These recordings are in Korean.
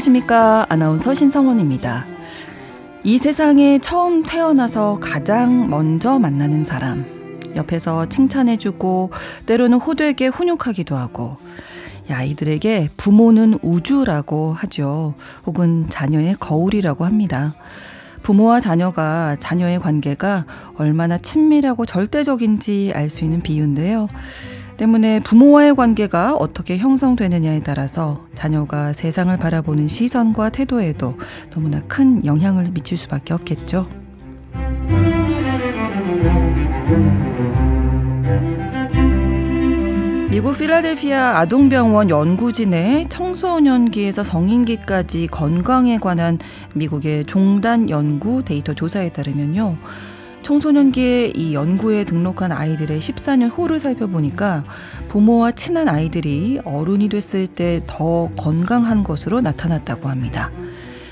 안녕하십니까. 아나운서 신성원입니다. 이 세상에 처음 태어나서 가장 먼저 만나는 사람. 옆에서 칭찬해주고, 때로는 호되게 훈육하기도 하고, 아이들에게 부모는 우주라고 하죠. 혹은 자녀의 거울이라고 합니다. 부모와 자녀가 자녀의 관계가 얼마나 친밀하고 절대적인지 알 수 있는 비유인데요. 때문에 부모와의 관계가 어떻게 형성되느냐에 따라서 자녀가 세상을 바라보는 시선과 태도에도 너무나 큰 영향을 미칠 수밖에 없겠죠. 미국 필라델피아 아동병원 연구진의 청소년기에서 성인기까지 건강에 관한 미국의 종단 연구 데이터 조사에 따르면요. 청소년기에 이 연구에 등록한 아이들의 14년 후를 살펴보니까 부모와 친한 아이들이 어른이 됐을 때 더 건강한 것으로 나타났다고 합니다.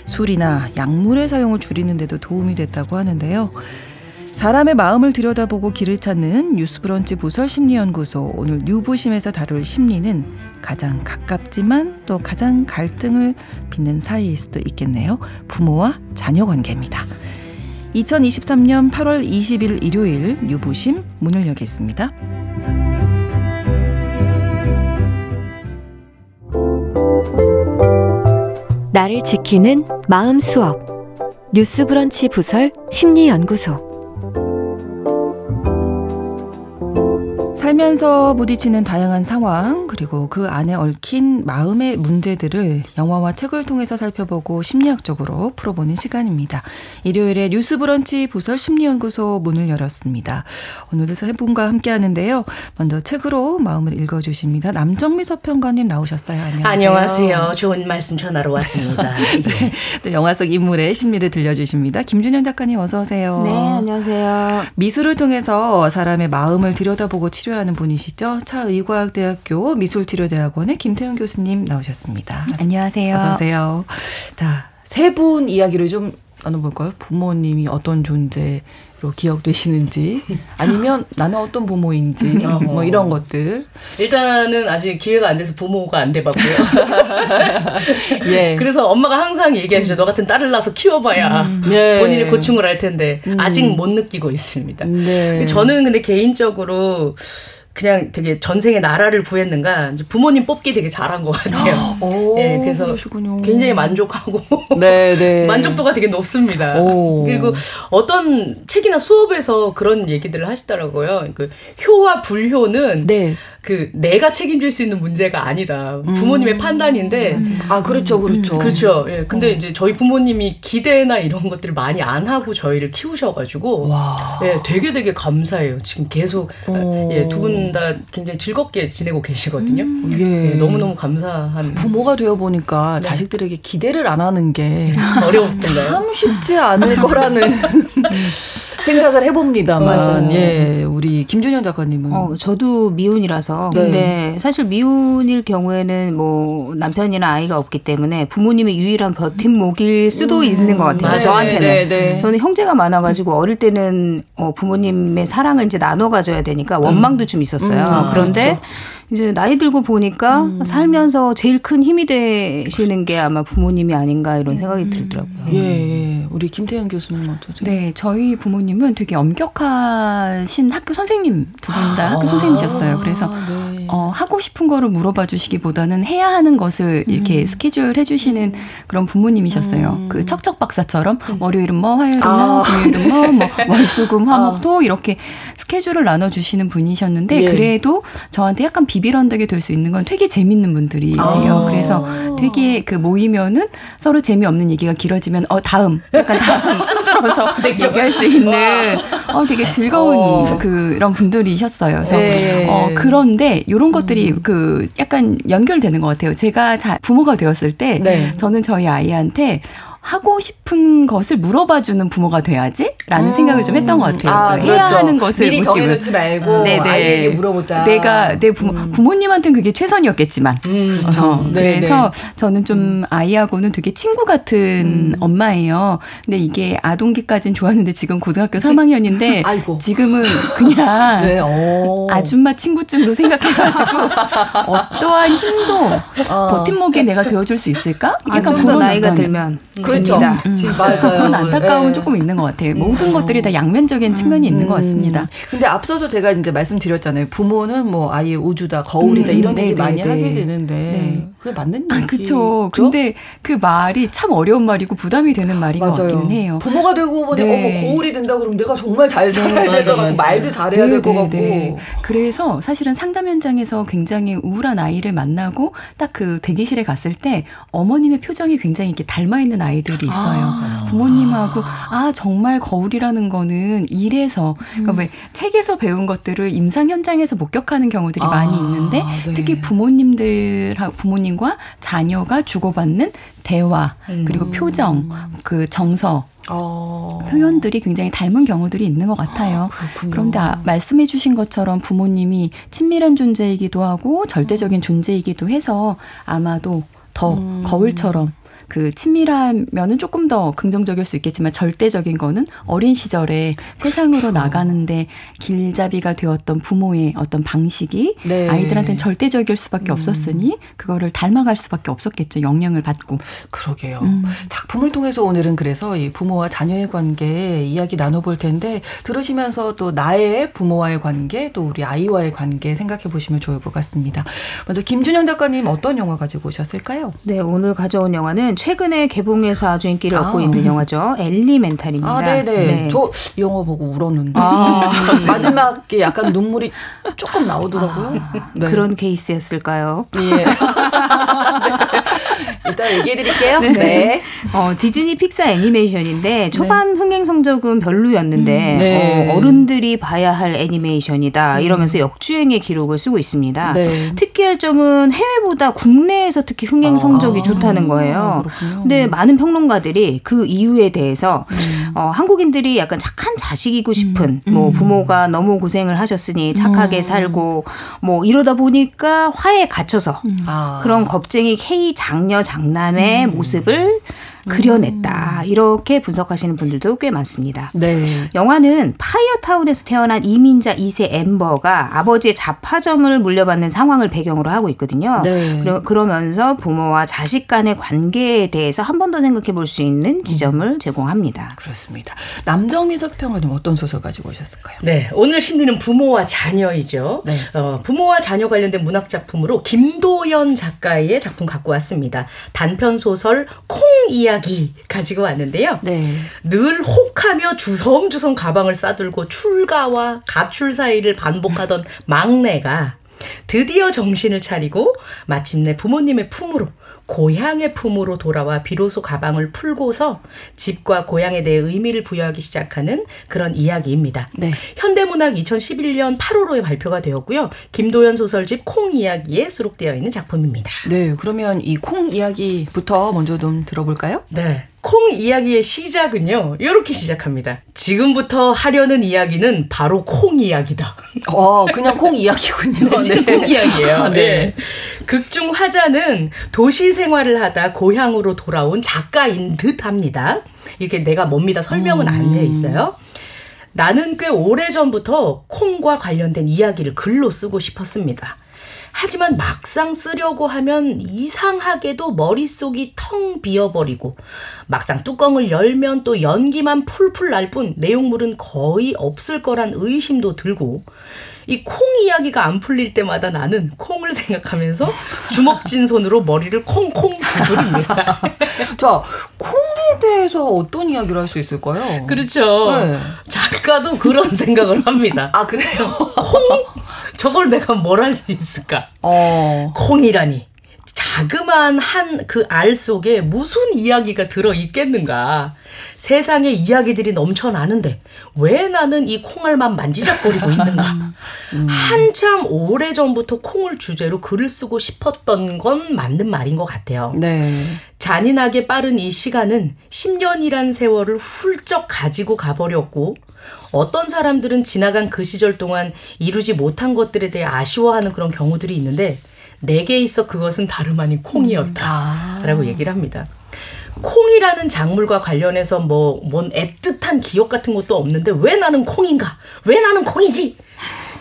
술이나 약물의 사용을 줄이는 데도 도움이 됐다고 하는데요. 사람의 마음을 들여다보고 길을 찾는 뉴스브런치 부설 심리연구소 오늘 뉴부심에서 다룰 심리는 가장 가깝지만 또 가장 갈등을 빚는 사이일 수도 있겠네요. 부모와 자녀 관계입니다. 2023년 8월 20일 일요일 유부심 문을 여겠습니다. 나를 지키는 마음 수업 뉴스 브런치 부설 심리 연구소 살면서 부딪히는 다양한 상황, 그리고 그 안에 얽힌 마음의 문제들을 영화와 책을 통해서 살펴보고 심리학적으로 풀어보는 시간입니다. 일요일에 뉴스 브런치 부설 심리연구소 문을 열었습니다. 오늘도 세 분과 함께 하는데요. 먼저 책으로 마음을 읽어주십니다. 남정미 서평가님 나오셨어요. 안녕하세요. 안녕하세요. 좋은 말씀 전하러 왔습니다. 네. 네. 영화 속 인물의 심리를 들려주십니다. 김준현 작가님 어서 오세요. 네, 안녕하세요. 미술을 통해서 사람의 마음을 들여다보고 치료하는 하는 분이시죠. 차의과학대학교 미 술치료대학원의 김태현 교수님 나오셨습니다. 안녕하세요. 어서 오세요. 자, 세 분 이야기를 좀 나눠볼까요? 부모님이 어떤 존재, 로 기억되시는지 아니면 나는 어떤 부모인지 뭐 이런 것들 일단은 아직 기회가 안 돼서 부모가 안 돼봤고요. 예. 그래서 엄마가 항상 얘기하시죠. 너 같은 딸을 낳아서 키워봐야 음. 예. 본인의 고충을 알 텐데 음. 아직 못 느끼고 있습니다. 네. 저는 근데 개인적으로 그냥 되게 전생에 나라를 구했는가 이제 부모님 뽑기 되게 잘한 것 같아요. 오, 네, 그래서 그러시군요. 굉장히 만족하고 네, 네. 만족도가 되게 높습니다. 오. 그리고 어떤 책이나 수업에서 그런 얘기들을 하시더라고요. 그 효와 불효는 네. 그 내가 책임질 수 있는 문제가 아니다. 부모님의 음. 판단인데 음. 아 그렇죠, 그렇죠. 음, 그렇죠. 예. 근데 어. 이제 저희 부모님이 기대나 이런 것들을 많이 안 하고 저희를 키우셔가지고 와. 예, 되게 되게 감사해요. 지금 계속 어. 예, 두분 다 굉장히 즐겁게 지내고 계시거든요. 음. 예. 예. 너무 너무 감사한 부모가 되어 보니까 네. 자식들에게 기대를 안 하는 게 어려웠던가요? 참 쉽지 않을 거라는. 생각을 해봅니다만 맞아요. 예 우리 김준현 작가님은 어, 저도 미혼이라서 네. 근데 사실 미혼일 경우에는 뭐 남편이나 아이가 없기 때문에 부모님의 유일한 버팀목일 수도 음. 있는 것 같아요 네. 저한테는 네, 네. 저는 형제가 많아가지고 어릴 때는 어, 부모님의 사랑을 이제 나눠 가져야 되니까 원망도 좀 있었어요 음. 아, 그런데 그렇죠. 이제 나이 들고 보니까 음. 살면서 제일 큰 힘이 되시는 게 아마 부모님이 아닌가 이런 생각이 음. 들더라고요. 예, 예. 우리 김태현 교수님 어떠세요? 네, 저희 부모님은 되게 엄격하신 학교 선생님 두 분다 학교 아, 선생님이셨어요. 그래서 네. 어, 하고 싶은 거를 물어봐 주시기보다는 해야 하는 것을 이렇게 음. 스케줄 해주시는 그런 부모님이셨어요. 음. 그 척척 박사처럼 음. 월요일은 뭐, 화요일은 뭐, 아. 금요일은 뭐, 뭐 월수금 화목토 아. 이렇게 스케줄을 나눠주시는 분이셨는데 예. 그래도 저한테 약간 비 비빌 언덕이 될 수 있는 건 되게 재밌는 분들이세요. 아. 그래서 되게 그 모이면은 서로 재미없는 얘기가 길어지면 어 다음 약간 다음 흔들어서 얘기할 수 있는 어 되게 즐거운 어. 그런 분들이셨어요. 그래서 네. 어 그런데 이런 것들이 음. 그 약간 연결되는 것 같아요. 제가 자, 부모가 되었을 때 네. 저는 저희 아이한테 하고 싶은 것을 물어봐주는 부모가 돼야지라는 음. 생각을 좀 했던 것 같아요. 아, 그러니까 해야 그렇죠. 하는 것을 미리 정해놓지 말고 네네. 네. 아이에게 물어보자. 내가 내 부모 음. 부모님한테는 그게 최선이었겠지만. 음, 그렇죠. 어, 그래서 저는 좀 음. 아이하고는 되게 친구 같은 음. 엄마예요. 근데 이게 아동기까지는 좋았는데 지금 고등학교 3학년인데 지금은 그냥 네, 어. 아줌마 친구쯤으로 생각해가지고 어떠한 힘도 어. 버팀목에 내가 되어줄 수 있을까? 아, 좀더 나이가 들면 그렇 죠. 음, 맞아요. 그런 안타까움은 네. 조금 있는 것 같아요. 모든 음. 것들이 다 양면적인 측면이 있는 것 같습니다. 근데 앞서서 제가 이제 말씀드렸잖아요. 부모는 뭐 아이의 우주다, 거울이다 이런 네, 얘기 네, 많이 하게 되는데 네. 그게 맞는 얘기. 아, 그렇죠. 근데 그 말이 참 어려운 말이고 부담이 되는 말인 맞아요. 것 같기는 해요. 부모가 되고 보니 네. 어머 거울이 된다 그러면 내가 정말 잘 살아야 네, 되잖아. 말도 잘해야 될것 같고. 그래서 사실은 상담 현장에서 굉장히 우울한 아이를 만나고 딱 그 대기실에 갔을 때 어머님의 표정이 굉장히 이렇게 닮아 있는 아이 들이 있어요. 아. 부모님하고 아 정말 거울이라는 거는 일에서 그러니까 음. 왜 책에서 배운 것들을 임상 현장에서 목격하는 경우들이 아. 많이 있는데 네. 특히 부모님들하고 부모님과 자녀가 주고받는 대화 그리고 음. 표정 그 정서 어. 표현들이 굉장히 닮은 경우들이 있는 것 같아요. 아, 그런데 아, 말씀해 주신 것처럼 부모님이 친밀한 존재이기도 하고 절대적인 존재이기도 해서 아마도 더 음. 거울처럼 그 친밀하면은 조금 더 긍정적일 수 있겠지만 절대적인 거는 어린 시절에 세상으로 그렇죠. 나가는데 길잡이가 되었던 부모의 어떤 방식이 네. 아이들한테는 절대적일 수밖에 음. 없었으니 그거를 닮아갈 수밖에 없었겠죠. 영향을 받고. 그러게요. 음. 작품을 통해서 오늘은 그래서 이 부모와 자녀의 관계 이야기 나눠볼 텐데 들으시면서 또 나의 부모와의 관계 또 우리 아이와의 관계 생각해 보시면 좋을 것 같습니다. 먼저 김준현 작가님 어떤 영화 가지고 오셨을까요? 네, 오늘 가져온 영화는 최근에 개봉해서 아주 인기를 얻고 아. 있는 영화죠. 엘리멘탈입니다. 아, 네네. 네. 저 영화 보고 울었는데. 아. 마지막에 약간 눈물이 조금 나오더라고요. 아, 네. 그런 케이스였을까요? 예. 일단 얘기해 드릴게요. 네. 네. 어, 디즈니 픽사 애니메이션인데 초반 네. 흥행 성적은 별로였는데 음, 네. 어, 른들이 봐야 할 애니메이션이다 음. 이러면서 역주행의 기록을 쓰고 있습니다. 네. 특이할 점은 해외보다 국내에서 특히 흥행 성적이 아, 좋다는 거예요. 아, 근데 많은 평론가들이 그 이유에 대해서 음. 어, 한국인들이 약간 착한 자식이고 싶은 음. 뭐 음. 부모가 너무 고생을 하셨으니 착하게 음. 살고 뭐 이러다 보니까 화에 갇혀서 아. 그런 겁쟁이 K 장녀 장남의 모습을 그려냈다. 음. 이렇게 분석하시는 분들도 꽤 많습니다. 네. 영화는 파이어타운에서 태어난 이민자 2세 엠버가 아버지의 자파점을 물려받는 상황을 배경으로 하고 있거든요. 네. 그러, 면서 부모와 자식 간의 관계에 대해서 한 번 더 생각해 볼 수 있는 지점을 음. 제공합니다. 그렇습니다. 남정미 서평가님 어떤 소설 가지고 오셨을까요? 네. 오늘 심리는 부모와 자녀이죠. 네. 어, 부모와 자녀 관련된 문학 작품으로 김도연 작가의 작품 갖고 왔습니다. 단편 소설 콩 이야기 이야기 가지고 왔는데요. 네. 늘 혹하며 주섬주섬 가방을 싸들고 출가와 가출 사이를 반복하던 막내가 드디어 정신을 차리고 마침내 부모님의 품으로 고향의 품으로 돌아와 비로소 가방을 풀고서 집과 고향에 대해 의미를 부여하기 시작하는 그런 이야기입니다. 네. 현대문학 2011년 8월호에 발표가 되었고요. 김도연 소설집 콩 이야기에 수록되어 있는 작품입니다. 네, 그러면 이 콩 이야기부터 먼저 좀 들어볼까요? 네. 콩 이야기의 시작은요, 이렇게 시작합니다. 지금부터 하려는 이야기는 바로 콩 이야기다. 어, 그냥 콩 이야기군요. 네, 진짜 네. 콩 이야기예요. 아, 네. 네. 극중 화자는 도시 생활을 하다 고향으로 돌아온 작가인 듯 합니다. 이렇게 내가 뭡니다. 설명은 음. 안돼 있어요. 나는 꽤 오래전부터 콩과 관련된 이야기를 글로 쓰고 싶었습니다. 하지만 막상 쓰려고 하면 이상하게도 머릿속이 텅 비어버리고 막상 뚜껑을 열면 또 연기만 풀풀 날 뿐 내용물은 거의 없을 거란 의심도 들고 이 콩 이야기가 안 풀릴 때마다 나는 콩을 생각하면서 주먹진 손으로 머리를 콩콩 두드립니다. 자, 콩에 대해서 어떤 이야기를 할 수 있을까요? 그렇죠. 네. 작가도 그런 생각을 합니다. 아, 그래요? 콩? 저걸 내가 뭘 할 수 있을까? 어. 콩이라니. 자그마한 한 그 알 속에 무슨 이야기가 들어 있겠는가. 세상에 이야기들이 넘쳐나는데 왜 나는 이 콩알만 만지작거리고 있는가. 음. 한참 오래 전부터 콩을 주제로 글을 쓰고 싶었던 건 맞는 말인 것 같아요. 네. 잔인하게 빠른 이 시간은 10년이란 세월을 훌쩍 가지고 가버렸고 어떤 사람들은 지나간 그 시절 동안 이루지 못한 것들에 대해 아쉬워하는 그런 경우들이 있는데 내게 있어 그것은 다름 아닌 콩이었다라고 음. 아. 얘기를 합니다. 콩이라는 작물과 관련해서 뭐, 뭔 애틋한 기억 같은 것도 없는데 왜 나는 콩인가? 왜 나는 콩이지?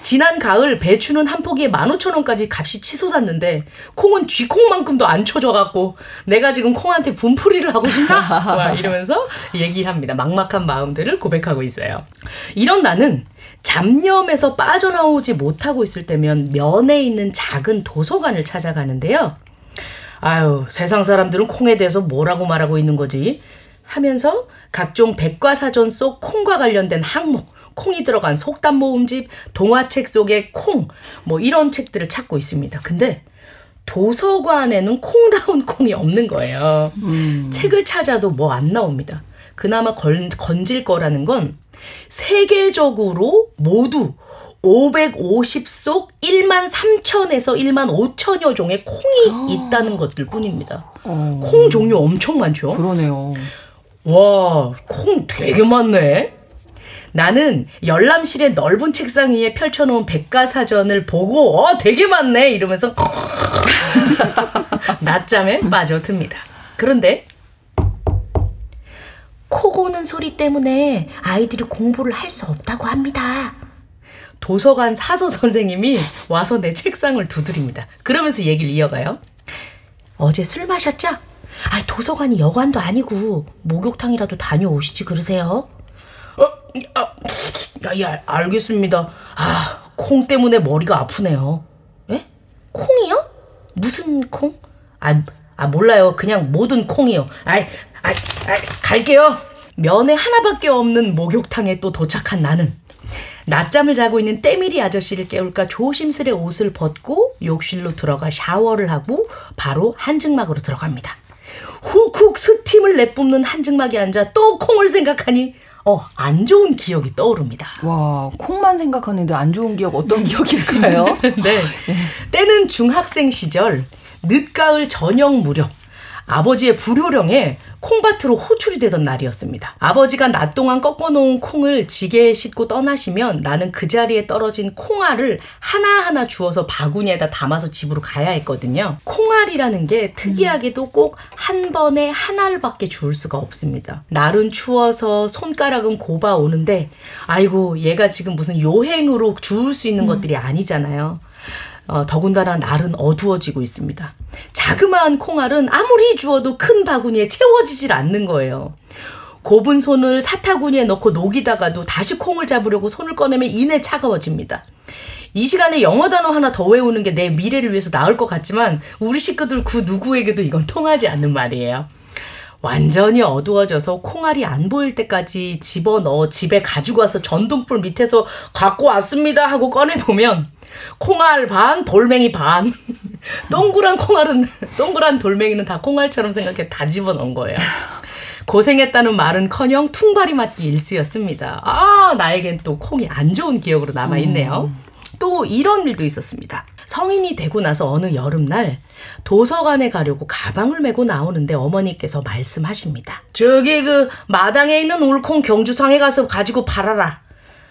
지난 가을 배추는 한 포기에 15,000원까지 값이 치솟았는데 콩은 쥐콩만큼도 안 쳐져갖고 내가 지금 콩한테 분풀이를 하고 싶나? 이러면서 얘기합니다. 막막한 마음들을 고백하고 있어요. 이런 나는 잡념에서 빠져나오지 못하고 있을 때면 면에 있는 작은 도서관을 찾아가는데요. 아유, 세상 사람들은 콩에 대해서 뭐라고 말하고 있는 거지? 하면서 각종 백과사전 속 콩과 관련된 항목, 콩이 들어간 속담 모음집, 동화책 속의 콩, 뭐 이런 책들을 찾고 있습니다. 근데 도서관에는 콩다운 콩이 없는 거예요. 음. 책을 찾아도 뭐 안 나옵니다. 그나마 건, 건질 거라는 건 세계적으로 모두 550속 1만 3천에서 1만 5천여 종의 콩이 아. 있다는 것들 뿐입니다. 어. 콩 종류 엄청 많죠? 그러네요. 와, 콩 되게 많네? 나는 열람실의 넓은 책상 위에 펼쳐놓은 백과사전을 보고, 어, 되게 많네! 이러면서, 낮잠에 빠져듭니다. 그런데, 코 고는 소리 때문에 아이들이 공부를 할 수 없다고 합니다. 도서관 사서 선생님이 와서 내 책상을 두드립니다. 그러면서 얘기를 이어가요. 어제 술 마셨죠? 아, 도서관이 여관도 아니고 목욕탕이라도 다녀오시지 그러세요? 어, 아, 야, 야, 알겠습니다. 아, 콩 때문에 머리가 아프네요. 에? 콩이요? 무슨 콩? 아, 아 몰라요. 그냥 모든 콩이요. 아이, 아, 아, 갈게요. 면에 하나밖에 없는 목욕탕에 또 도착한 나는 낮잠을 자고 있는 때밀이 아저씨를 깨울까 조심스레 옷을 벗고 욕실로 들어가 샤워를 하고 바로 한증막으로 들어갑니다. 훅훅 스팀을 내뿜는 한증막에 앉아 또 콩을 생각하니 어, 안 좋은 기억이 떠오릅니다. 와, 콩만 생각하는데 안 좋은 기억 어떤 기억일까요? 네. 때는 중학생 시절 늦가을 저녁 무렵 아버지의 불효령에 콩밭으로 호출이 되던 날이었습니다. 아버지가 낮 동안 꺾어놓은 콩을 지게에 싣고 떠나시면 나는 그 자리에 떨어진 콩알을 하나하나 주워서 바구니에다 담아서 집으로 가야 했거든요. 콩알이라는 게 특이하게도 꼭 한 번에 한 알밖에 주울 수가 없습니다. 날은 추워서 손가락은 곱아 오는데 아이고 얘가 지금 무슨 요행으로 주울 수 있는 음. 것들이 아니잖아요. 어, 더군다나 날은 어두워지고 있습니다. 자그마한 콩알은 아무리 주어도 큰 바구니에 채워지질 않는 거예요. 곱은 손을 사타구니에 넣고 녹이다가도 다시 콩을 잡으려고 손을 꺼내면 이내 차가워집니다. 이 시간에 영어 단어 하나 더 외우는 게 내 미래를 위해서 나을 것 같지만 우리 식구들 그 누구에게도 이건 통하지 않는 말이에요. 완전히 어두워져서 콩알이 안 보일 때까지 집어넣어 집에 가지고 와서 전등불 밑에서 갖고 왔습니다 하고 꺼내보면 콩알 반, 돌멩이 반. 동그란 콩알은, 동그란 돌멩이는 다 콩알처럼 생각해 다 집어넣은 거예요. 고생했다는 말은 커녕 퉁바리 맞기 일쑤였습니다. 아, 나에겐 또 콩이 안 좋은 기억으로 남아있네요. 음. 또 이런 일도 있었습니다. 성인이 되고 나서 어느 여름날 도서관에 가려고 가방을 메고 나오는데 어머니께서 말씀하십니다. 저기 그 마당에 있는 울콩 경주상에 가서 가지고 팔아라.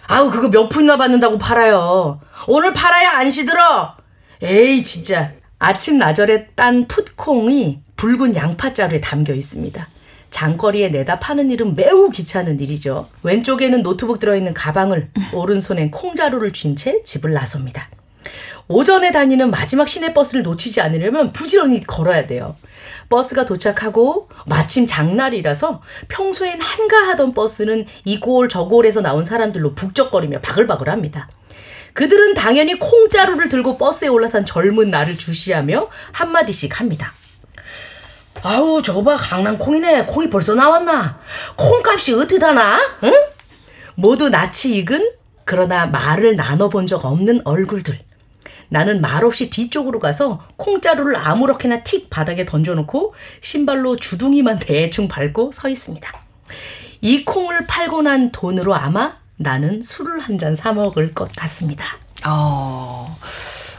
아우 그거 몇 푼이나 받는다고 팔아요. 오늘 팔아야 안 시들어. 에이 진짜. 아침 나절에 딴 풋콩이 붉은 양파자루에 담겨 있습니다. 장거리에 내다 파는 일은 매우 귀찮은 일이죠. 왼쪽에는 노트북 들어있는 가방을, 오른손엔 콩자루를 쥔 채 집을 나섭니다. 오전에 다니는 마지막 시내 버스를 놓치지 않으려면 부지런히 걸어야 돼요. 버스가 도착하고 마침 장날이라서 평소엔 한가하던 버스는 이골 저골에서 나온 사람들로 북적거리며 바글바글합니다. 그들은 당연히 콩자루를 들고 버스에 올라탄 젊은 나를 주시하며 한마디씩 합니다. 아우 저거 봐 강남 콩이네 콩이 벌써 나왔나 콩값이 어떻다나 응? 모두 낯이 익은 그러나 말을 나눠본 적 없는 얼굴들 나는 말없이 뒤쪽으로 가서 콩자루를 아무렇게나 틱 바닥에 던져놓고 신발로 주둥이만 대충 밟고 서 있습니다. 이 콩을 팔고 난 돈으로 아마 나는 술을 한 잔 사 먹을 것 같습니다. 어,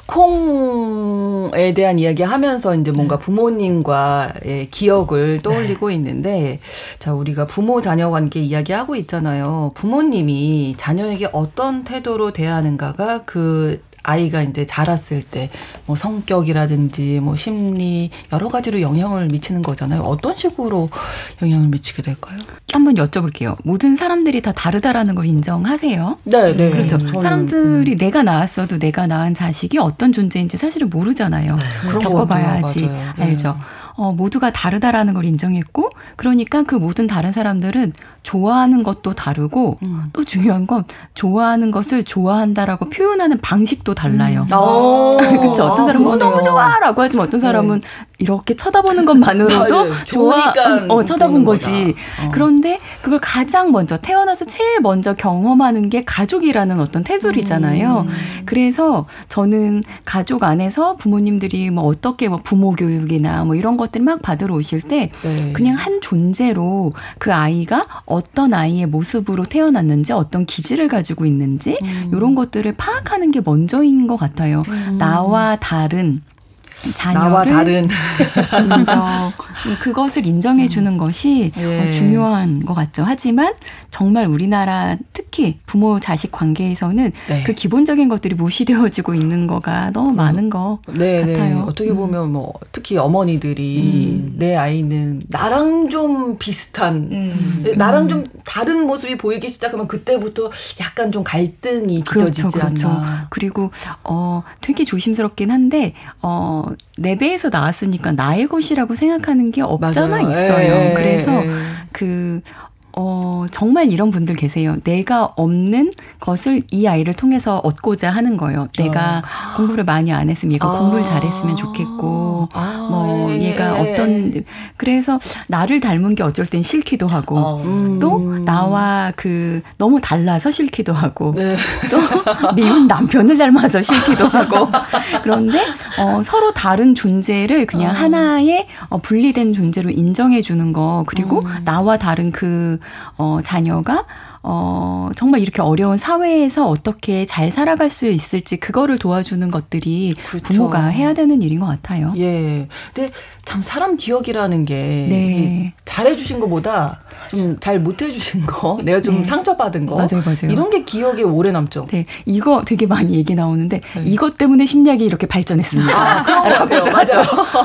콩에 대한 이야기 하면서 이제 뭔가 네. 부모님과의 기억을 떠올리고 네. 있는데, 자, 우리가 부모 자녀 관계 이야기하고 있잖아요. 부모님이 자녀에게 어떤 태도로 대하는가가 그 아이가 이제 자랐을 때 뭐 성격이라든지 뭐 심리 여러 가지로 영향을 미치는 거잖아요. 어떤 식으로 영향을 미치게 될까요? 한번 여쭤볼게요. 모든 사람들이 다 다르다라는 걸 인정하세요? 네, 네. 그렇죠. 저는, 사람들이 음. 내가 낳았어도 내가 낳은 자식이 어떤 존재인지 사실은 모르잖아요. 네, 겪어봐야지 알죠. 네. 어, 모두가 다르다라는 걸 인정했고, 그러니까 그 모든 다른 사람들은 좋아하는 것도 다르고, 음. 또 중요한 건 좋아하는 것을 좋아한다라고 표현하는 방식도 달라요. 음. 그쵸. 어떤 사람은 아, 너무 좋아라고 하지만 어떤 사람은 네. 이렇게 쳐다보는 것만으로도 좋아, 어, 쳐다본 거지. 어. 그런데 그걸 가장 먼저 태어나서 제일 먼저 경험하는 게 가족이라는 어떤 테두리잖아요. 음. 그래서 저는 가족 안에서 부모님들이 뭐 어떻게 뭐 부모 교육이나 뭐 이런 것들 막 받으러 오실 때 네. 그냥 한 존재로 그 아이가 어떤 아이의 모습으로 태어났는지 어떤 기질을 가지고 있는지 음. 이런 것들을 파악하는 게 먼저인 것 같아요. 음. 나와 다른 나와 다른 인정 그것을 인정해 주는 음. 것이 예. 중요한 것 같죠. 하지만 정말 우리나라 특히 부모 자식 관계에서는 네. 그 기본적인 것들이 무시되어지고 있는 거가 너무 음. 많은 거 네, 네. 같아요. 네. 어떻게 음. 보면 음. 뭐 특히 어머니들이 음. 내 아이는 나랑 좀 비슷한 음. 나랑 좀 다른 모습이 보이기 시작하면 그때부터 약간 좀 갈등이 빚어지지 그렇죠, 그렇죠. 않나. 그리고 어 되게 조심스럽긴 한데 어내 배에서 나왔으니까 나의 것이라고 생각하는 게 없잖아 맞아요. 있어요. 에, 예, 그래서 에. 예. 그 어, 정말 이런 분들 계세요. 내가 없는 것을 이 아이를 통해서 얻고자 하는 거예요. 내가 어. 공부를 많이 안 했으면 얘가 아. 공부를 잘했으면 좋겠고, 아. 뭐, 예. 얘가 어떤, 그래서 나를 닮은 게 어쩔 땐 싫기도 하고, 어. 음. 또 나와 그, 너무 달라서 싫기도 하고, 네. 또 미운 남편을 닮아서 싫기도 하고, 그런데, 어, 서로 다른 존재를 그냥 어. 하나의 어, 분리된 존재로 인정해 주는 거, 그리고 음. 나와 다른 그, 어, 자녀가 어, 정말 이렇게 어려운 사회에서 어떻게 잘 살아갈 수 있을지 그거를 도와주는 것들이 그렇죠. 부모가 해야 되는 일인 것 같아요. 예. 근데 참 사람 기억이라는 게 네. 잘해주신 것보다 좀 잘 못해주신 거, 내가 좀 네. 상처받은 거. 맞아요, 맞아요. 이런 게 기억에 오래 남죠. 네. 이거 되게 많이 얘기 나오는데 네. 이것 때문에 심리학이 이렇게 발전했습니다. 아, 그런 거 같아요. 맞아요.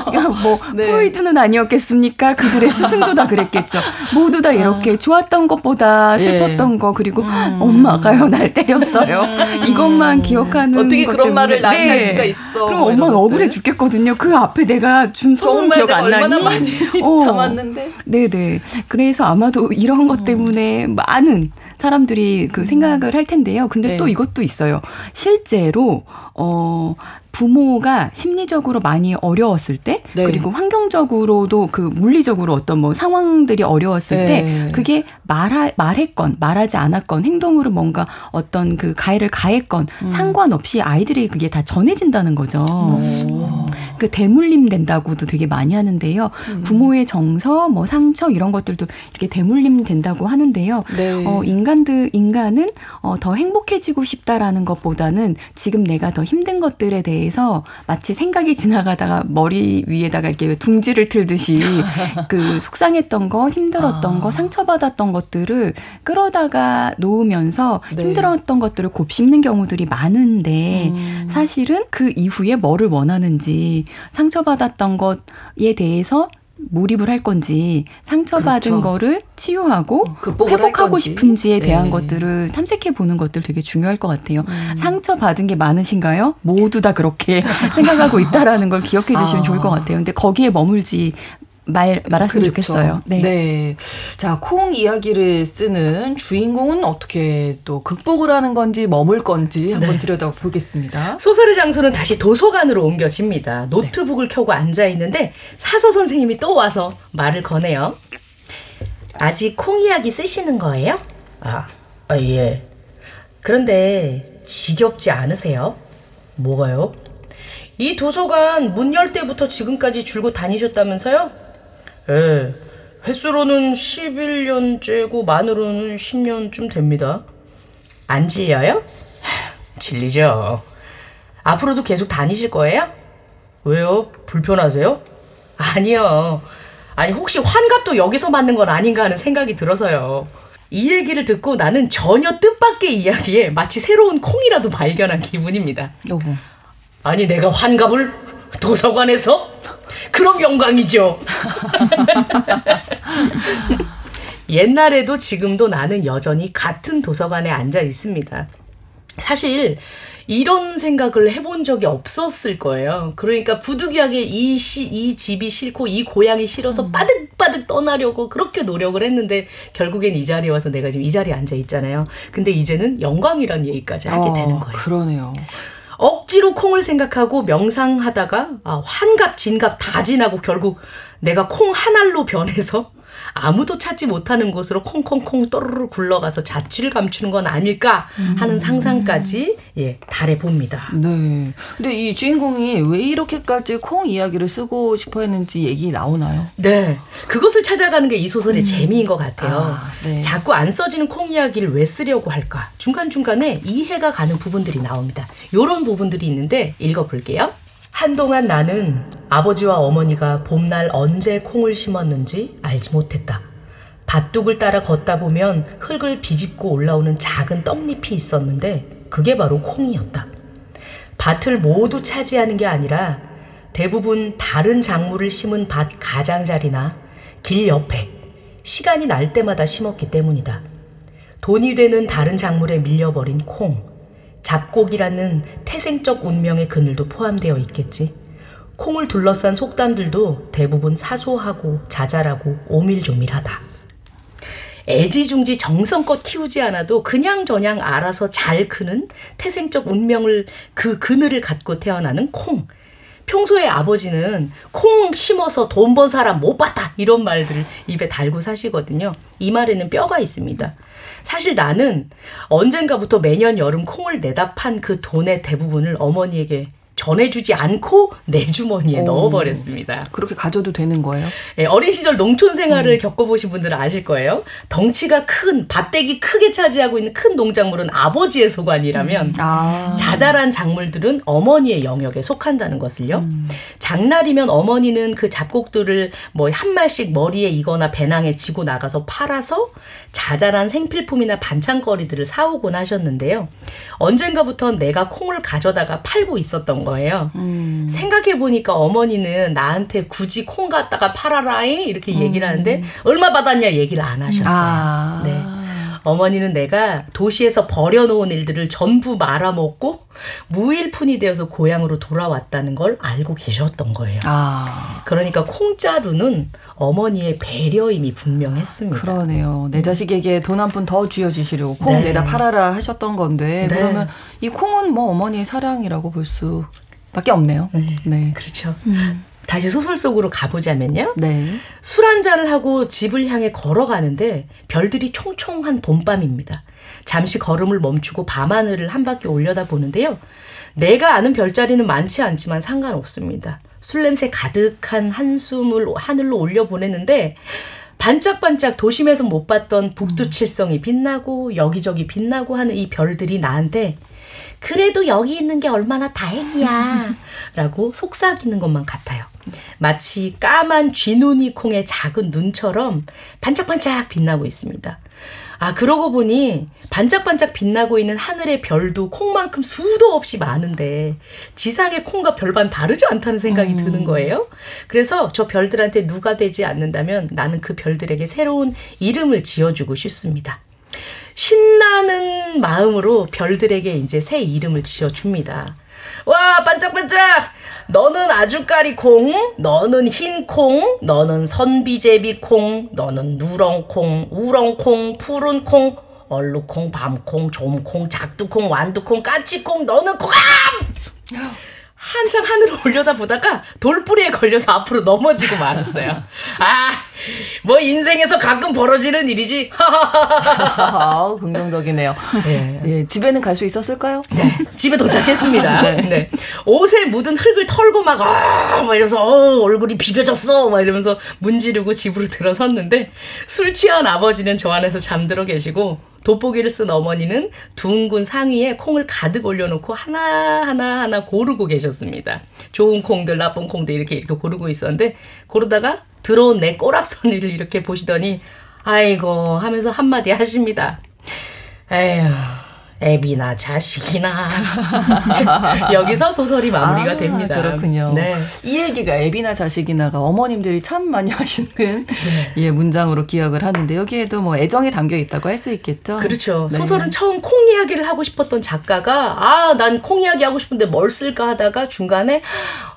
그러니까 뭐 네. 프로이트는 아니었겠습니까? 그들의 스승도 다 그랬겠죠. 모두 다 이렇게 아. 좋았던 것보다 예. 슬펐던 거 그리고 음. 엄마가요 날 때렸어요. 음. 이것만 기억하는 어떻게 그런. 말을 나한테 네. 할 수가 있어. 그럼 엄마는 억울해 죽겠거든요. 그 앞에 내가 준 선물 기억 안 나니? 많이 어. 참았는데. 네네. 그래서 아마도 이런 것 음. 때문에 많은 사람들이 그 생각을 할 텐데요. 근데 네. 또 이것도 있어요. 실제로 어 부모가 심리적으로 많이 어려웠을 때 네. 그리고 환경적으로도 그 물리적으로 어떤 뭐 상황들이 어려웠을 네. 때 그게 말하 말했건 말하지 않았건 행동으로 뭔가 어떤 그 가해를 가했건 음. 상관없이 아이들이 그게 다 전해진다는 거죠. 오. 그 대물림 된다고도 되게 많이 하는데요. 음. 부모의 정서, 뭐 상처 이런 것들도 이렇게 대물림 된다고 하는데요. 네. 어 인간 들 인간은 어 더 행복해지고 싶다라는 것보다는 지금 내가 더 힘든 것들에 대해 대해서 마치 생각이 지나가다가 머리 위에다가 이렇게 둥지를 틀듯이 그 속상했던 거, 힘들었던 아. 거, 상처받았던 것들을 끌어다가 놓으면서 네. 힘들었던 것들을 곱씹는 경우들이 많은데 음. 사실은 그 이후에 뭐를 원하는지 상처받았던 것에 대해서 몰입을 할 건지 상처받은 그렇죠. 거를 치유하고 어, 회복하고 싶은지에 대한 네. 것들을 탐색해 보는 것들 되게 중요할 것 같아요. 음. 상처받은 게 많으신가요? 모두 다 그렇게 생각하고 있다라는 걸 기억해 주시면 아. 좋을 것 같아요. 근데 거기에 머물지 말 말았으면 그렇죠. 좋겠어요. 네. 네. 자, 콩 이야기를 쓰는 주인공은 어떻게 또 극복을 하는 건지 머물 건지 한번 네. 들여다보겠습니다. 소설의 장소는 다시 도서관으로 옮겨집니다. 노트북을 네. 켜고 앉아 있는데 사서 선생님이 또 와서 말을 거네요. 아직 콩 이야기 쓰시는 거예요? 아, 아 예. 그런데 지겹지 않으세요? 뭐가요? 이 도서관 문 열 때부터 지금까지 줄곧 다니셨다면서요? 예. 횟수로는 11년째고 만으로는 10년쯤 됩니다. 안 질려요? 질리죠. 앞으로도 계속 다니실 거예요? 왜요? 불편하세요? 아니요. 아니, 혹시 환갑도 여기서 맞는 건 아닌가 하는 생각이 들어서요. 이 얘기를 듣고 나는 전혀 뜻밖의 이야기에 마치 새로운 콩이라도 발견한 기분입니다. 여보. 아니, 내가 환갑을 도서관에서? 그럼 영광이죠. 옛날에도 지금도 나는 여전히 같은 도서관에 앉아 있습니다. 사실 이런 생각을 해본 적이 없었을 거예요. 그러니까 부득이하게 이 시, 이 집이 싫고 이 고향이 싫어서 음. 빠득빠득 떠나려고 그렇게 노력을 했는데 결국엔 이 자리에 와서 내가 지금 이 자리에 앉아 있잖아요. 근데 이제는 영광이란 얘기까지 하게 어, 되는 거예요. 그러네요. 억지로 콩을 생각하고 명상하다가 아, 환갑, 진갑 다 지나고 결국 내가 콩 한 알로 변해서 아무도 찾지 못하는 곳으로 콩콩콩 또르르 굴러가서 자취를 감추는 건 아닐까 하는 음. 상상까지 예 달해 봅니다. 네. 근데 이 주인공이 왜 이렇게까지 콩 이야기를 쓰고 싶어 했는지 얘기 나오나요? 네. 그것을 찾아가는 게 이 소설의 음. 재미인 것 같아요. 아, 네. 자꾸 안 써지는 콩 이야기를 왜 쓰려고 할까? 중간중간에 이해가 가는 부분들이 나옵니다. 요런 부분들이 있는데 읽어볼게요. 한동안 나는 아버지와 어머니가 봄날 언제 콩을 심었는지 알지 못했다. 밭둑을 따라 걷다 보면 흙을 비집고 올라오는 작은 떡잎이 있었는데 그게 바로 콩이었다. 밭을 모두 차지하는 게 아니라 대부분 다른 작물을 심은 밭 가장자리나 길 옆에 시간이 날 때마다 심었기 때문이다. 돈이 되는 다른 작물에 밀려버린 콩, 잡곡이라는 태생적 운명의 그늘도 포함되어 있겠지. 콩을 둘러싼 속담들도 대부분 사소하고 자잘하고 오밀조밀하다. 애지중지 정성껏 키우지 않아도 그냥저냥 알아서 잘 크는 태생적 운명을 그 그늘을 갖고 태어나는 콩. 평소에 아버지는 콩 심어서 돈 번 사람 못 봤다 이런 말들을 입에 달고 사시거든요. 이 말에는 뼈가 있습니다. 사실 나는 언젠가부터 매년 여름 콩을 내다 판 그 돈의 대부분을 어머니에게 전해주지 않고 내 주머니에 오, 넣어버렸습니다. 그렇게 가져도 되는 거예요? 네, 어린 시절 농촌 생활을 음. 겪어보신 분들은 아실 거예요. 덩치가 큰 밭대기 크게 차지하고 있는 큰 농작물은 아버지의 소관이라면 음. 아. 자잘한 작물들은 어머니의 영역에 속한다는 것을요. 음. 장날이면 어머니는 그 잡곡들을 뭐 한 말씩 머리에 이거나 배낭에 지고 나가서 팔아서 자잘한 생필품이나 반찬거리들을 사오곤 하셨는데요. 언젠가부터 내가 콩을 가져다가 팔고 있었던 거 예요. 음. 생각해 보니까 어머니는 나한테 굳이 콩 갖다가 팔아라 이렇게 얘기를 하는데 음. 얼마 받았냐 얘기를 안 하셨어요. 아. 네. 어머니는 내가 도시에서 버려놓은 일들을 전부 말아먹고 무일푼이 되어서 고향으로 돌아왔다는 걸 알고 계셨던 거예요. 아. 그러니까 콩자루는 어머니의 배려임이 분명했습니다. 그러네요. 내 자식에게 돈 한 푼 더 쥐어주시려고 콩 네. 내다 팔아라 하셨던 건데 네. 그러면 이 콩은 뭐 어머니의 사랑이라고 볼 수밖에 없네요. 네, 네. 그렇죠. 음. 다시 소설 속으로 가보자면요. 네. 술 한 잔을 하고 집을 향해 걸어가는데 별들이 총총한 봄밤입니다. 잠시 걸음을 멈추고 밤하늘을 한 바퀴 올려다 보는데요. 내가 아는 별자리는 많지 않지만 상관없습니다. 술 냄새 가득한 한숨을 하늘로 올려 보냈는데 반짝반짝 도심에서 못 봤던 북두칠성이 빛나고 여기저기 빛나고 하는 이 별들이 나한테 그래도 여기 있는 게 얼마나 다행이야. 라고 속삭이는 것만 같아요. 마치 까만 쥐눈이 콩의 작은 눈처럼 반짝반짝 빛나고 있습니다. 아, 그러고 보니 반짝반짝 빛나고 있는 하늘의 별도 콩만큼 수도 없이 많은데 지상의 콩과 별반 다르지 않다는 생각이 음. 드는 거예요. 그래서 저 별들한테 누가 되지 않는다면 나는 그 별들에게 새로운 이름을 지어주고 싶습니다. 신나는 마음으로 별들에게 이제 새 이름을 지어줍니다. 와, 반짝반짝! 너는 아주까리 콩, 너는 흰 콩, 너는 선비제비 콩, 너는 누렁 콩, 우렁 콩, 푸른 콩, 얼룩콩, 밤콩, 좀콩, 작두콩, 완두콩, 까치콩, 너는 콩! 한참 하늘을 올려다 보다가 돌뿌리에 걸려서 앞으로 넘어지고 말았어요. 아, 뭐 인생에서 가끔 벌어지는 일이지. 아, 긍정적이네요. 예. 예. 집에는 갈 수 있었을까요? 네. 집에 도착했습니다. 네. 네. 옷에 묻은 흙을 털고 막, 아, 막 이러면서, 어, 얼굴이 비벼졌어. 막 이러면서 문지르고 집으로 들어섰는데, 술 취한 아버지는 저 안에서 잠들어 계시고, 돋보기를 쓴 어머니는 둥근 상위에 콩을 가득 올려놓고 하나하나 하나 고르고 계셨습니다. 좋은 콩들, 나쁜 콩들 이렇게 이렇게 고르고 있었는데, 고르다가 들어온 내 꼬락서니를 이렇게 보시더니 아이고 하면서 한마디 하십니다. 에휴 애비나 자식이나 여기서 소설이 마무리가 아, 됩니다. 그렇군요. 네. 이 얘기가 애비나 자식이나가 어머님들이 참 많이 하시는 네. 예 문장으로 기억을 하는데 여기에도 뭐 애정이 담겨 있다고 할 수 있겠죠. 그렇죠. 네. 소설은 처음 콩 이야기를 하고 싶었던 작가가 아 난 콩 이야기 하고 싶은데 뭘 쓸까 하다가 중간에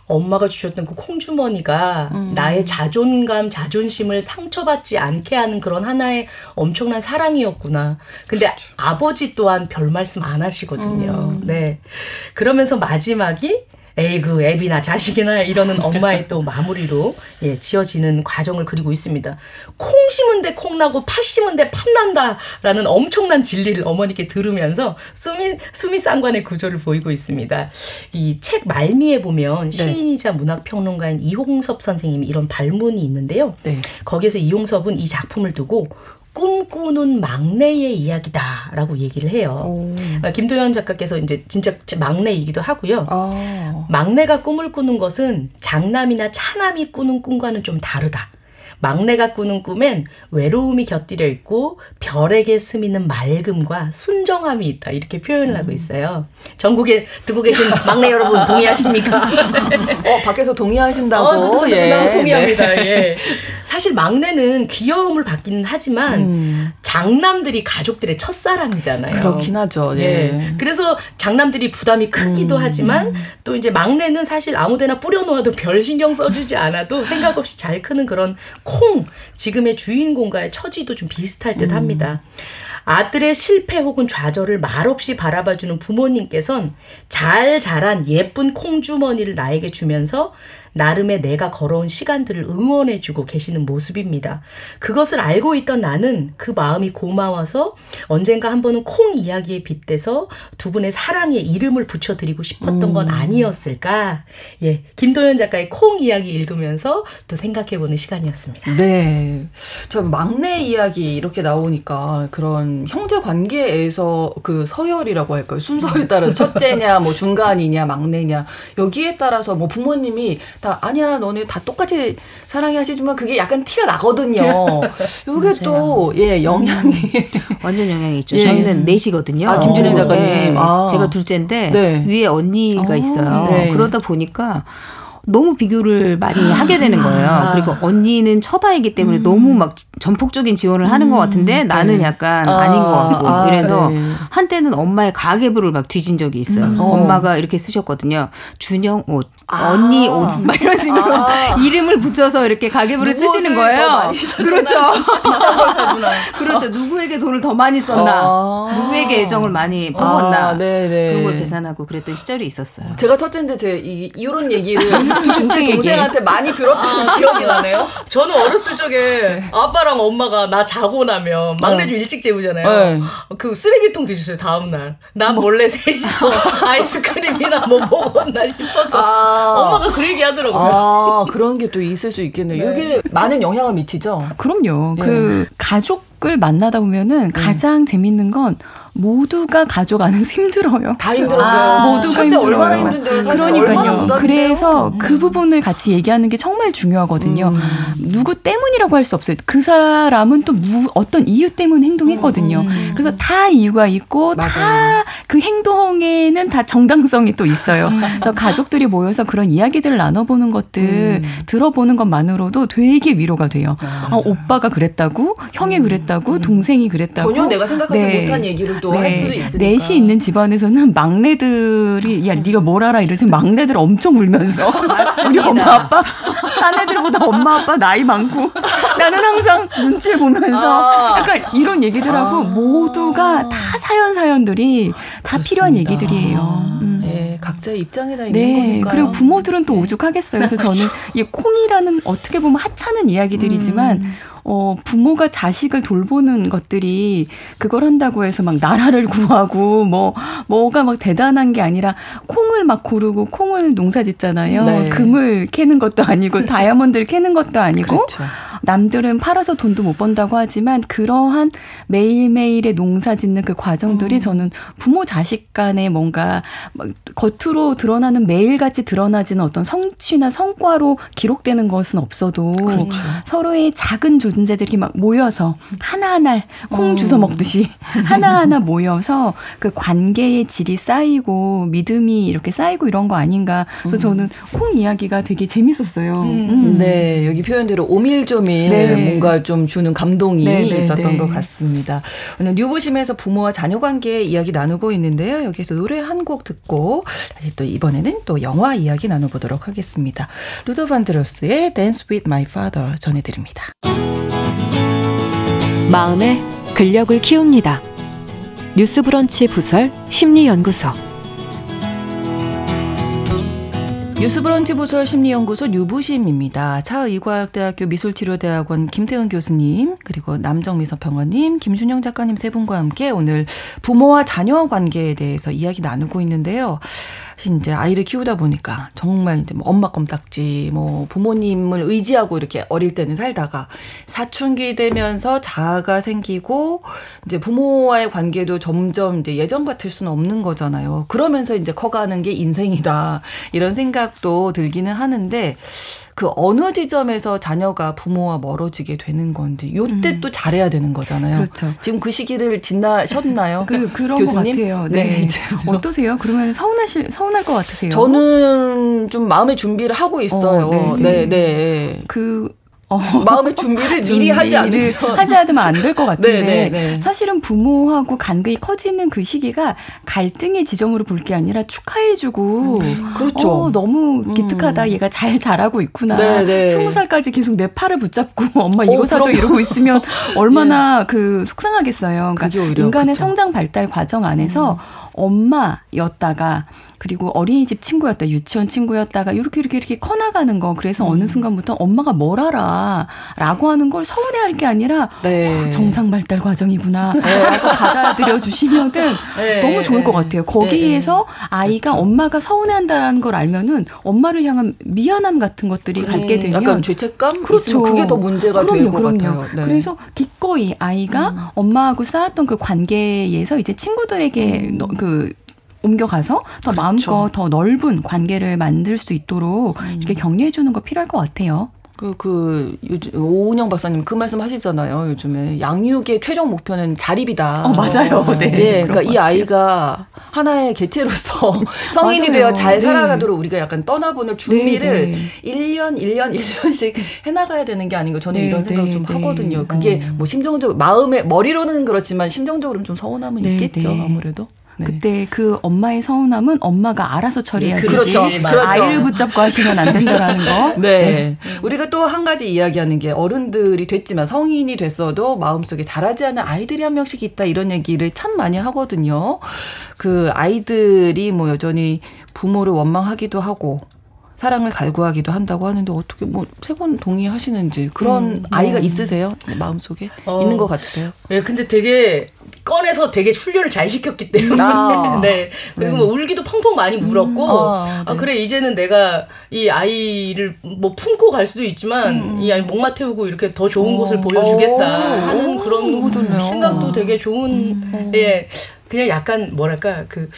엄마가 주셨던 그 콩주머니가 음. 나의 자존감, 자존심을 상처받지 않게 하는 그런 하나의 엄청난 사랑이었구나. 근데 그렇죠. 아버지 또한 별 말씀 안 하시거든요. 음. 네. 그러면서 마지막이 에이 그 애비나 자식이나 이러는 엄마의 또 마무리로 예, 지어지는 과정을 그리고 있습니다. 콩 심은 데 콩 나고 팥 심은 데 팥 난다라는 엄청난 진리를 어머니께 들으면서 수미 수미 쌍관의 구조를 보이고 있습니다. 이 책 말미에 보면 네. 시인이자 문학 평론가인 이홍섭 선생님이 이런 발문이 있는데요. 네. 거기에서 이홍섭은 이 작품을 두고 꿈꾸는 막내의 이야기다라고 얘기를 해요. 오. 그러니까 김도현 작가께서 이제 진짜 막내이기도 하고요. 아. 막내가 꿈을 꾸는 것은 장남이나 차남이 꾸는 꿈과는 좀 다르다. 막내가 꾸는 꿈엔 외로움이 곁들여 있고 별에게 스미는 맑음과 순정함이 있다. 이렇게 표현을 음. 하고 있어요. 전국에 듣고 계신 막내 여러분 동의하십니까? 어, 밖에서 동의하신다고. 어, 예. 동의합니다. 네. 예. 사실 막내는 귀여움을 받기는 하지만 음. 장남들이 가족들의 첫사랑이잖아요. 그렇긴 하죠. 예. 예. 그래서 장남들이 부담이 크기도 음. 하지만 또 이제 막내는 사실 아무데나 뿌려놓아도 별 신경 써주지 않아도 생각 없이 잘 크는 그런 콩 지금의 주인공과의 처지도 좀 비슷할 듯 합니다. 음. 아들의 실패 혹은 좌절을 말없이 바라봐주는 부모님께선 잘 자란 예쁜 콩주머니를 나에게 주면서 나름의 내가 걸어온 시간들을 응원해주고 계시는 모습입니다. 그것을 알고 있던 나는 그 마음이 고마워서 언젠가 한 번은 콩 이야기에 빗대서 두 분의 사랑에 이름을 붙여드리고 싶었던 음. 건 아니었을까? 예, 김도현 작가의 콩 이야기 읽으면서 또 생각해보는 시간이었습니다. 네. 저 막내 이야기 이렇게 나오니까 그런 형제 관계에서 그 서열이라고 할까요? 순서에 따라서 첫째냐, 뭐 중간이냐, 막내냐 여기에 따라서 뭐 부모님이 다 아니야 너네 다 똑같이 사랑해 하시지만 그게 약간 티가 나거든요. 요게 또 예 영향이 음. 완전 영향이 있죠. 예. 저희는 넷이거든요. 아 김준영 작가님. 네. 아. 제가 둘째인데 네. 위에 언니가 아. 있어요. 네. 그러다 보니까 너무 비교를 많이 아. 하게 되는 거예요. 아. 그리고 언니는 첫아이기 때문에 음. 너무 막 전폭적인 지원을 하는 음. 것 같은데 나는 네. 약간 아. 닌것 같고 아, 이래서 네. 한때는 엄마의 가계부를 막 뒤진 적이 있어요. 음. 엄마가 이렇게 쓰셨거든요. 준영 옷, 아. 언니 옷, 막 이런 식으로 아. 이름을 붙여서 이렇게 가계부를 쓰시는 거예요. 그렇죠. 비싼 걸 사구나. 그렇죠. 누구에게 돈을 더 많이 썼나, 누구에게 애정을 많이 뽑았나 그런 걸 계산하고 그랬던 시절이 있었어요. 제가 첫째인데 제 이, 이런 얘기를 동생 동생한테 많이 들었던 아, 기억이 나네요. 저는 어렸을 적에 아빠랑 엄마가 나 자고 나면 막내 좀 어. 일찍 재우잖아요. 네. 그 쓰레기통 드셨어요 다음 날. 나 뭐. 몰래 셋이서 아이스크림이나 뭐 먹었나 싶어서 아. 엄마가 그 얘기 하더라고요. 아 그런 게 또 있을 수 있겠네요. 네. 이게 많은 영향을 미치죠. 그럼요. 예. 그 가족 을 만나다 보면은 음. 가장 재밌는 건 모두가 가족 안에서 힘들어요. 다 힘들었어요. 아, 모두가 힘들어요. 얼마나 힘든데요. 그러니까요. 그래서 음. 그 부분을 같이 얘기하는 게 정말 중요하거든요. 음. 누구 때문이라고 할 수 없어요. 그 사람은 또 무, 어떤 이유 때문에 행동했거든요. 음. 그래서 다 이유가 있고 다 그 행동에는 다 정당성이 또 있어요. 음. 그래서 가족들이 모여서 그런 이야기들을 나눠보는 것들 음. 들어보는 것만으로도 되게 위로가 돼요. 아, 아, 오빠가 그랬다고, 형이 음. 그랬다고, 동생이 그랬다고. 전혀 내가 생각하지 네. 못한 얘기를 또 네. 수도 있으니까. 넷이 있는 집안에서는 막내들이 야 네가 뭘 알아 이러지 막내들 엄청 울면서 우리 엄마 아빠 딴 애들보다 엄마 아빠 나이 많고 나는 항상 눈치를 보면서 아. 약간 이런 얘기들하고 아. 모두가 다 사연 사연들이 다 그렇습니다. 필요한 얘기들이에요. 음. 네. 네, 각자의 입장에 다 있는 네, 거니까. 그리고 부모들은 또 네. 오죽하겠어요. 그래서 저는 이 콩이라는 어떻게 보면 하찮은 이야기들이지만 음. 어, 부모가 자식을 돌보는 것들이 그걸 한다고 해서 막 나라를 구하고 뭐, 뭐가 막 대단한 게 아니라 콩을 막 고르고 콩을 농사 짓잖아요. 네. 금을 캐는 것도 아니고 다이아몬드를 캐는 것도 아니고 그렇죠. 남들은 팔아서 돈도 못 번다고 하지만 그러한 매일매일의 농사 짓는 그 과정들이 음. 저는 부모 자식 간에 뭔가 겉으로 드러나는 매일같이 드러나지는 어떤 성취나 성과로 기록되는 것은 없어도 그렇죠. 서로의 작은 존재들이 막 모여서 하나하나 콩 음. 주워 먹듯이 하나하나 모여서 그 관계의 질이 쌓이고 믿음이 이렇게 쌓이고 이런 거 아닌가. 그래서 음. 저는 콩 이야기가 되게 재밌었어요. 음. 음. 네, 여기 표현대로 오밀조밀 네. 뭔가 좀 주는 감동이 네, 네, 있었던 네. 것 같습니다. 오늘 뉴보심에서 부모와 자녀 관계 이야기 나누고 있는데요. 여기서 노래 한 곡 듣고 다시 또 이번에는 또 영화 이야기 나눠보도록 하겠습니다. 루더 반드로스의 Dance with My Father 전해드립니다. 마음의 근력을 키웁니다. 뉴스 브런치 부설 심리연구소 뉴스브런치 부설 심리연구소 뉴부심입니다. 차의과학대학교 미술치료대학원 김태은 교수님, 그리고 남정미서평원님, 김준영 작가님 세 분과 함께 오늘 부모와 자녀 관계에 대해서 이야기 나누고 있는데요. 이제 아이를 키우다 보니까 정말 이제 뭐 엄마 껌딱지 뭐 부모님을 의지하고 이렇게 어릴 때는 살다가 사춘기 되면서 자아가 생기고 이제 부모와의 관계도 점점 이제 예전 같을 수는 없는 거잖아요. 그러면서 이제 커가는 게 인생이다. 이런 생각도 들기는 하는데 그 어느 지점에서 자녀가 부모와 멀어지게 되는 건지 요때 음. 또 잘해야 되는 거잖아요. 그렇죠. 지금 그 시기를 지나셨나요? 그 그런 교수님? 것 같아요. 네. 네. 어떠세요? 그러면 서운하실 서운할 것 같으세요? 저는 좀 마음의 준비를 하고 있어요. 어, 네, 네. 네. 네. 그 어, 마음의 준비를 미리 하지 않으면 하지 않으면 안 될 것 같은데 네, 네, 네. 사실은 부모하고 간극이 커지는 그 시기가 갈등의 지점으로 볼 게 아니라 축하해주고 음, 그렇죠 어, 너무 음. 기특하다 음. 얘가 잘 자라고 있구나 스무 살까지 계속 내 팔을 붙잡고 엄마 이거 어, 사줘 이러고 있으면 얼마나 예. 그 속상하겠어요. 그러니까 인간의 그쵸. 성장 발달 과정 안에서 음. 엄마였다가 그리고 어린이집 친구였다, 유치원 친구였다가 이렇게 이렇게 이렇게 커나가는 거. 그래서 음. 어느 순간부터 엄마가 뭘 알아라고 하는 걸 서운해할 게 아니라 네. 어, 정상 발달 과정이구나. 네. 받아들여 주시면은 네. 너무 좋을 것 같아요. 거기에서 네. 아이가 그렇죠. 엄마가 서운해한다라는 걸 알면은 엄마를 향한 미안함 같은 것들이 음, 갖게 되면 약간 죄책감 그렇죠. 그게 더 문제가 될 것 같아요. 네. 그래서 기꺼이 아이가 음. 엄마하고 쌓았던 그 관계에서 이제 친구들에게 음. 그 옮겨가서 더 그렇죠. 마음껏 더 넓은 관계를 만들 수 있도록 음. 이렇게 격려해 주는 거 필요할 것 같아요. 그, 그, 요즘, 오은영 박사님 그 말씀 하시잖아요. 요즘에. 양육의 최종 목표는 자립이다. 어, 맞아요. 어, 네. 네. 그러니까 이 아이가 하나의 개체로서 성인이 되어 잘 네. 살아가도록 우리가 약간 떠나보낼 준비를 네, 네. 1년, 1년, 1년씩 해나가야 되는 게 아닌가 저는 네, 이런 생각을 좀 네. 하거든요. 그게 어. 뭐 심정적으로, 마음에, 머리로는 그렇지만 심정적으로는 좀 서운함은 있겠죠. 아무래도. 네. 그때 그 엄마의 서운함은 엄마가 알아서 처리해야지. 그렇죠. 그렇죠. 아이를 붙잡고 하시면 안 된다라는 거. 네. 네. 우리가 또 한 가지 이야기하는 게 어른들이 됐지만 성인이 됐어도 마음속에 자라지 않은 아이들이 한 명씩 있다 이런 얘기를 참 많이 하거든요. 그 아이들이 뭐 여전히 부모를 원망하기도 하고 사랑을 갈구하기도 한다고 하는데 어떻게 뭐 세 번 동의하시는지 그런 음, 아이가 음. 있으세요? 마음속에 어, 있는 것 같으세요? 예, 근데 되게 꺼내서 되게 훈련을 잘 시켰기 때문에 아, 네 그리고 네. 뭐 울기도 펑펑 많이 울었고 음, 아, 네. 아, 그래 이제는 내가 이 아이를 뭐 품고 갈 수도 있지만 음. 이 아이 목마 태우고 이렇게 더 좋은 어, 곳을 보여주겠다 하는 그런 생각도 되게 좋은 음. 예 그냥 약간 뭐랄까 그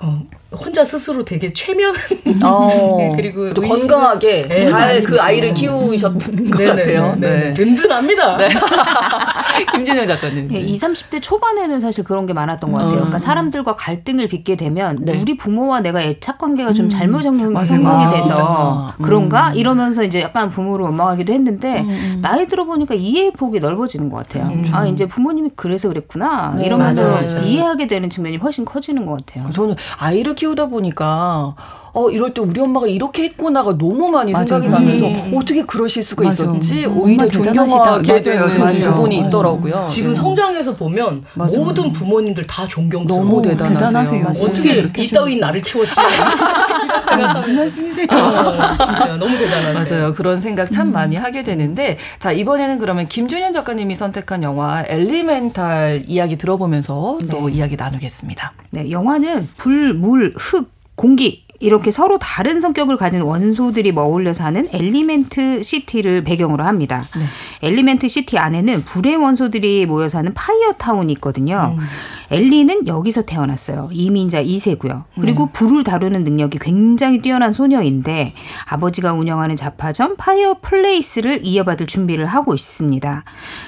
어, 혼자 스스로 되게 최면 어, 네, 그리고 또 건강하게 네, 잘그 아이를 키우셨는 것 같아요. 네. 네. 든든합니다. 네. 김진영 작가님. 네, 20, 30대 초반에는 사실 그런 게 많았던 것 같아요. 그러니까 음. 사람들과 갈등을 빚게 되면 네. 우리 부모와 내가 애착 관계가 좀 음. 잘못 형성이 아, 돼서 음. 그런가 이러면서 이제 약간 부모를 원망하기도 했는데 음. 음. 나이 들어 보니까 이해 폭이 넓어지는 것 같아요. 음. 아 이제 부모님이 그래서 그랬구나 이러면서 맞아, 맞아. 이해하게 되는 측면이 훨씬 커지는 것 같아요. 저는 아이를 키우다 보니까 어 이럴 때 우리 엄마가 이렇게 했구나가 너무 많이 맞아, 생각이 나면서 음. 어떻게 그러실 수가 맞아. 있었지 음. 오히려 존경하게 되는 부분이 있더라고요. 지금 성장해서 보면 맞아. 모든 부모님들 다 존경스러워. 너무 대단하세요. 대단하세요. 어떻게 이따위 나를 키웠지? 무슨 말씀이세요? 어, 진짜 너무 대단하세요. 맞아요. 그런 생각 참 음. 많이 하게 되는데 자 이번에는 그러면 김준현 작가님이 선택한 영화 엘리멘탈 이야기 들어보면서 네. 또 이야기 나누겠습니다. 네, 영화는 불, 물, 흙, 공기 이렇게 서로 다른 성격을 가진 원소들이 어울려 사는 엘리멘트 시티를 배경으로 합니다. 네. 엘리멘트 시티 안에는 불의 원소들이 모여 사는 파이어 타운이 있거든요. 음. 엠버는 여기서 태어났어요. 이민자 2세고요. 그리고 네. 불을 다루는 능력이 굉장히 뛰어난 소녀인데 아버지가 운영하는 잡화점 파이어 플레이스를 이어받을 준비를 하고 있습니다.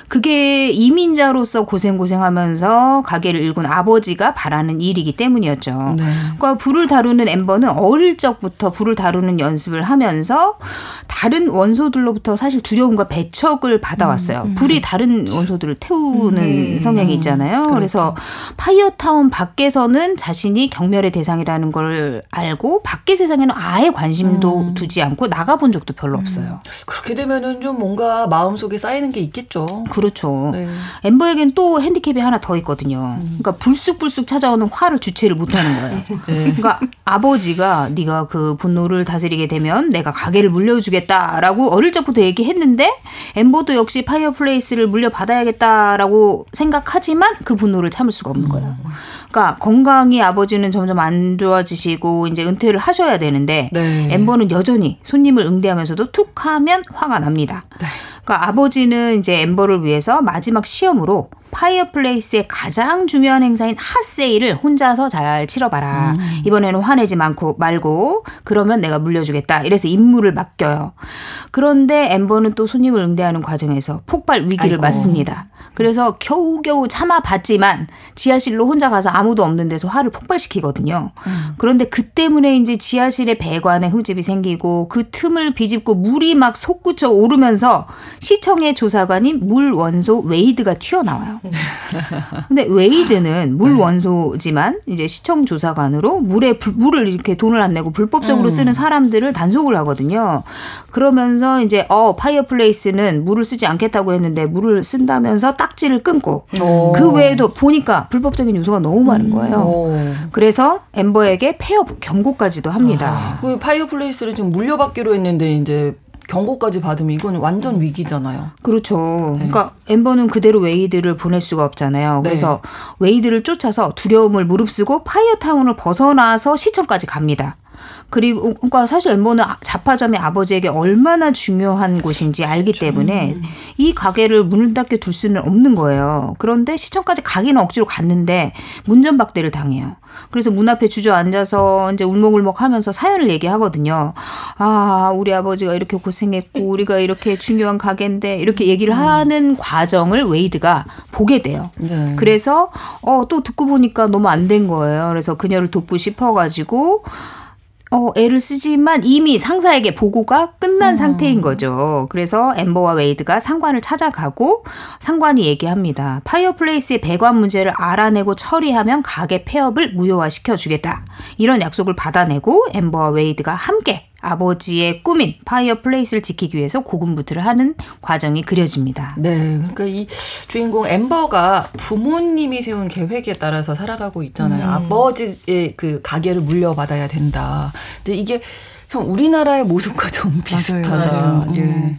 그게 이민자로서 고생고생하면서 가게를 일군 아버지가 바라는 일이기 때문이었죠. 네. 그러니까 불을 다루는 엠버는 어릴 적부터 불을 다루는 연습을 하면서 다른 원소들로부터 사실 두려움과 배척을 받아왔어요. 음, 음. 불이 다른 원소들을 태우는 음, 성향이 있잖아요. 그렇죠. 그래서 파이어타운 밖에서는 자신이 경멸의 대상이라는 걸 알고 밖의 세상에는 아예 관심도 음. 두지 않고 나가본 적도 별로 음. 없어요. 그렇게 되면은 좀 뭔가 마음속에 쌓이는 게 있겠죠. 그렇죠. 네. 엠버에게는 또 핸디캡이 하나 더 있거든요. 음. 그러니까 불쑥불쑥 찾아오는 화를 주체를 못하는 거예요. 네. 그러니까 아버지가 네가 그 분노를 다스리게 되면 내가 가게를 물려주겠다라고 어릴 적부터 얘기했는데 엠버도 역시 파이어플레이스를 물려받아야겠다라고 생각하지만 그 분노를 참을 수가 없는 없는 거예요. 그러니까 건강이 아버지는 점점 안 좋아지시고 이제 은퇴를 하셔야 되는데 네. 엠버는 여전히 손님을 응대하면서도 툭 하면 화가 납니다. 네. 그러니까 아버지는 이제 엠버를 위해서 마지막 시험으로 파이어플레이스의 가장 중요한 행사인 hot sale을 혼자서 잘 치러봐라. 음. 이번에는 화내지 않고 말고 그러면 내가 물려주겠다. 이래서 임무를 맡겨요. 그런데 엠버는 또 손님을 응대하는 과정에서 폭발 위기를 아이고. 맞습니다. 그래서 겨우겨우 참아봤지만 지하실로 혼자 가서 아무도 없는 데서 화를 폭발시키거든요. 음. 그런데 그 때문에 이제 지하실에 배관에 흠집이 생기고 그 틈을 비집고 물이 막 솟구쳐 오르면서 시청의 조사관인 물 원소 웨이드가 튀어나와요. 근데 웨이드는 물 네. 원소지만 이제 시청 조사관으로 물에 불, 물을 이렇게 돈을 안 내고 불법적으로 음. 쓰는 사람들을 단속을 하거든요. 그러면서 이제 어 파이어플레이스는 물을 쓰지 않겠다고 했는데 물을 쓴다면서 딱지를 끊고 오. 그 외에도 보니까 불법적인 요소가 너무 많은 음. 거예요. 오. 그래서 엠버에게 폐업 경고까지도 합니다. 아. 그 파이어플레이스를 좀 물려받기로 했는데 이제 경고까지 받으면 이건 완전 위기잖아요. 그렇죠. 네. 그러니까 엠버는 그대로 웨이드를 보낼 수가 없잖아요. 그래서 네. 웨이드를 쫓아서 두려움을 무릅쓰고 파이어타운을 벗어나서 시청까지 갑니다. 그리고 그러니까 사실 엠버는 잡화점이 아버지에게 얼마나 중요한 곳인지 알기 그렇죠. 때문에 음. 이 가게를 문을 닫게 둘 수는 없는 거예요. 그런데 시청까지 가기는 억지로 갔는데 문전박대를 당해요. 그래서 문 앞에 주저앉아서 이제 울먹울먹 하면서 사연을 얘기하거든요. 아, 우리 아버지가 이렇게 고생했고 우리가 이렇게 중요한 가게인데 이렇게 얘기를 음. 하는 과정을 웨이드가 보게 돼요. 네. 그래서 어, 또 듣고 보니까 너무 안 된 거예요. 그래서 그녀를 돕고 싶어 가지고 어, 애를 쓰지만 이미 상사에게 보고가 끝난 음. 상태인 거죠. 그래서 엠버와 웨이드가 상관을 찾아가고 상관이 얘기합니다. 파이어플레이스의 배관 문제를 알아내고 처리하면 가게 폐업을 무효화시켜 주겠다. 이런 약속을 받아내고 엠버와 웨이드가 함께 아버지의 꿈인 파이어플레이스를 지키기 위해서 고군분투를 하는 과정이 그려집니다. 네, 그러니까 이 주인공 엠버가 부모님이 세운 계획에 따라서 살아가고 있잖아요. 음. 아버지의 그 가게를 물려받아야 된다. 근데 이게 참 우리나라의 모습과 좀 비슷하다. 맞아요, 맞아요. 예. 음.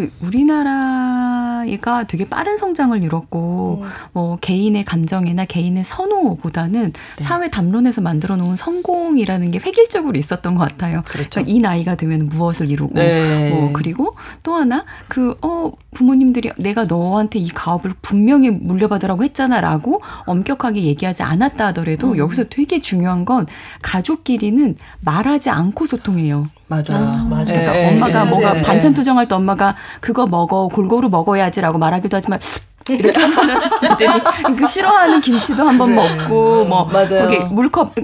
그 우리나라가 되게 빠른 성장을 이뤘고 음. 뭐 개인의 감정이나 개인의 선호보다는 네. 사회 담론에서 만들어 놓은 성공이라는 게 획일적으로 있었던 것 같아요. 그렇죠. 그러니까 이 나이가 되면 무엇을 이루고 네. 뭐 그리고 또 하나 그 어 부모님들이 내가 너한테 이 가업을 분명히 물려받으라고 했잖아라고 엄격하게 얘기하지 않았다 하더라도 음. 여기서 되게 중요한 건 가족끼리는 말하지 않고 소통해요. 맞아. 아, 맞아. 그러니까 네, 엄마가 네, 뭐가 네, 반찬 투정할 때 엄마가 그거 먹어 골고루 먹어야지라고 말하기도 하지만 이렇게 한번은 그 싫어하는 김치도 한번 네. 먹고 뭐 맞아요. 거기 물컵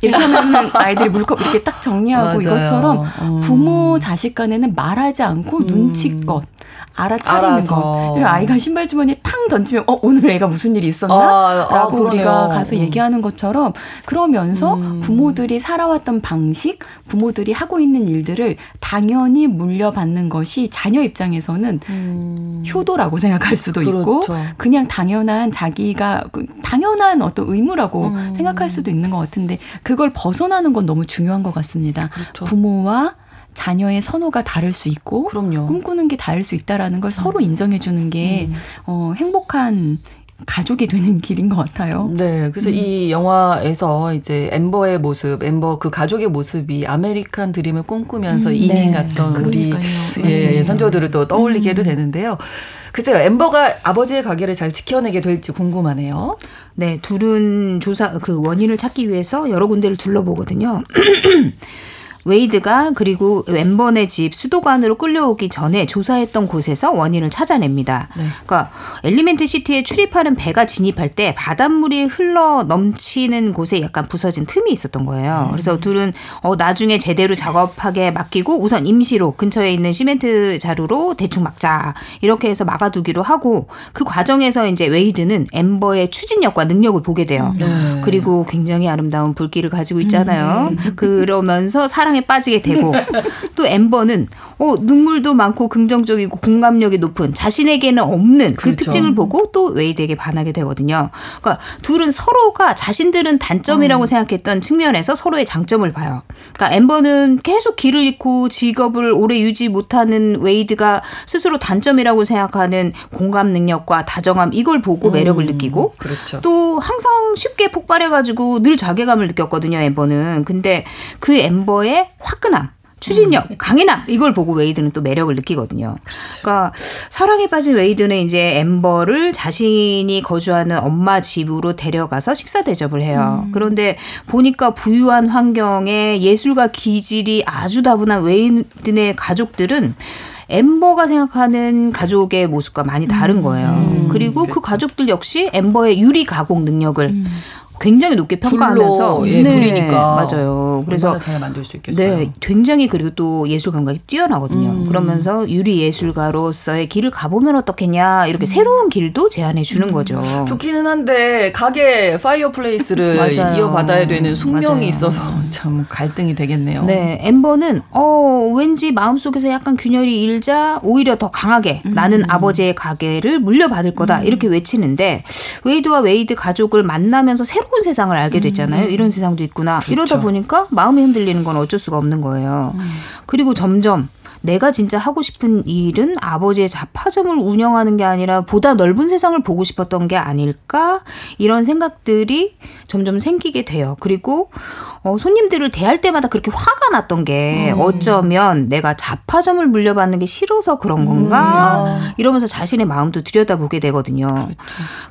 이렇게 하면은 아이들이 물컵 이렇게 딱 정리하고 맞아요. 이것처럼 음. 부모 자식 간에는 말하지 않고 음. 눈치껏 알아차리는 거. 그리고 아이가 신발 주머니에 탕 탕 던지면 어 오늘 애가 무슨 일이 있었나? 아, 아 라고 아, 우리가 가서 음. 얘기하는 것처럼 그러면서 음. 부모들이 살아왔던 방식, 부모들이 하고 있는 일들을 당연히 물려받는 것이 자녀 입장에서는 음. 효도라고 생각할 수도 그렇죠. 있고 그냥 당연한 자기가 그 당연한 어떤 의무라고 음. 생각할 수도 있는 것 같은데 그걸 벗어나는 건 너무 중요한 것 같습니다. 그렇죠. 부모와 자녀의 선호가 다를 수 있고 그럼요. 꿈꾸는 게 다를 수 있다라는 걸 서로 음. 인정해 주는 게 음. 어, 행복한 가족이 되는 길인 것 같아요. 네. 그래서 음. 이 영화에서 이제 엠버의 모습, 엠버 그 가족의 모습이 아메리칸 드림을 꿈꾸면서 음, 이민 네. 갔던 우리 예, 선조들을 또 떠올리게 음. 되는데요. 글쎄요, 엠버가 아버지의 가게를 잘 지켜내게 될지 궁금하네요. 네, 둘은 조사 그 원인을 찾기 위해서 여러 군데를 둘러보거든요. 웨이드가 그리고 엠버의 집 수도관으로 끌려오기 전에 조사했던 곳에서 원인을 찾아냅니다. 네. 그러니까 엘리멘트 시티에 출입하는 배가 진입할 때 바닷물이 흘러 넘치는 곳에 약간 부서진 틈이 있었던 거예요. 음. 그래서 둘은 어, 나중에 제대로 작업하게 맡기고 우선 임시로 근처에 있는 시멘트 자루로 대충 막자 이렇게 해서 막아두기로 하고 그 과정에서 이제 웨이드는 엠버의 추진력과 능력을 보게 돼요. 네. 그리고 굉장히 아름다운 불길을 가지고 있잖아요. 음. 그러면서 사랑 사랑에 빠지게 되고 또 엠버는 어, 눈물도 많고 긍정적이고 공감력이 높은 자신에게는 없는 그 그렇죠. 특징을 보고 또 웨이드에게 반하게 되거든요. 그러니까 둘은 서로가 자신들은 단점이라고 음. 생각했던 측면에서 서로의 장점을 봐요. 그러니까 엠버는 계속 길을 잃고 직업을 오래 유지 못하는 웨이드가 스스로 단점이라고 생각하는 공감 능력과 다정함 이걸 보고 매력을 음. 느끼고 그렇죠. 또 항상 쉽게 폭발해가지고 늘 자괴감을 느꼈거든요. 엠버는 근데 그 엠버의 화끈함. 추진력, 음. 강인함 이걸 보고 웨이드는 또 매력을 느끼거든요. 그러니까 사랑에 빠진 웨이드는 이제 엠버를 자신이 거주하는 엄마 집으로 데려가서 식사 대접을 해요. 음. 그런데 보니까 부유한 환경에 예술가 기질이 아주 다분한 웨이드의 가족들은 엠버가 생각하는 가족의 모습과 많이 다른 음. 거예요. 음. 그리고 그 그렇죠. 가족들 역시 엠버의 유리 가공 능력을 음. 굉장히 높게 평가하면서 불로, 예, 네, 불이니까 맞아요. 그래서 잘 만들 수 있겠어요. 네, 굉장히 그리고 또 예술 감각이 뛰어나거든요. 음. 그러면서 유리 예술가로서의 길을 가보면 어떻겠냐 이렇게 음. 새로운 길도 제안해 주는 음. 거죠. 좋기는 한데 가게 파이어플레이스를 이어받아야 되는 숙명이 맞아요. 있어서 참 갈등이 되겠네요. 네, 엠버는 어 왠지 마음 속에서 약간 균열이 일자 오히려 더 강하게 음. 나는 아버지의 가게를 물려받을 거다 음. 이렇게 외치는데 웨이드와 웨이드 가족을 만나면서 새로 새로운 세상을 알게 됐잖아요. 음. 이런 세상도 있구나. 그렇죠. 이러다 보니까 마음이 흔들리는 건 어쩔 수가 없는 거예요. 음. 그리고 점점 내가 진짜 하고 싶은 일은 아버지의 잡화점을 운영하는 게 아니라 보다 넓은 세상을 보고 싶었던 게 아닐까 이런 생각들이 점점 생기게 돼요. 그리고 어, 손님들을 대할 때마다 그렇게 화가 났던 게 음. 어쩌면 내가 자파점을 물려받는 게 싫어서 그런 건가 음. 이러면서 자신의 마음도 들여다보게 되거든요. 그렇죠.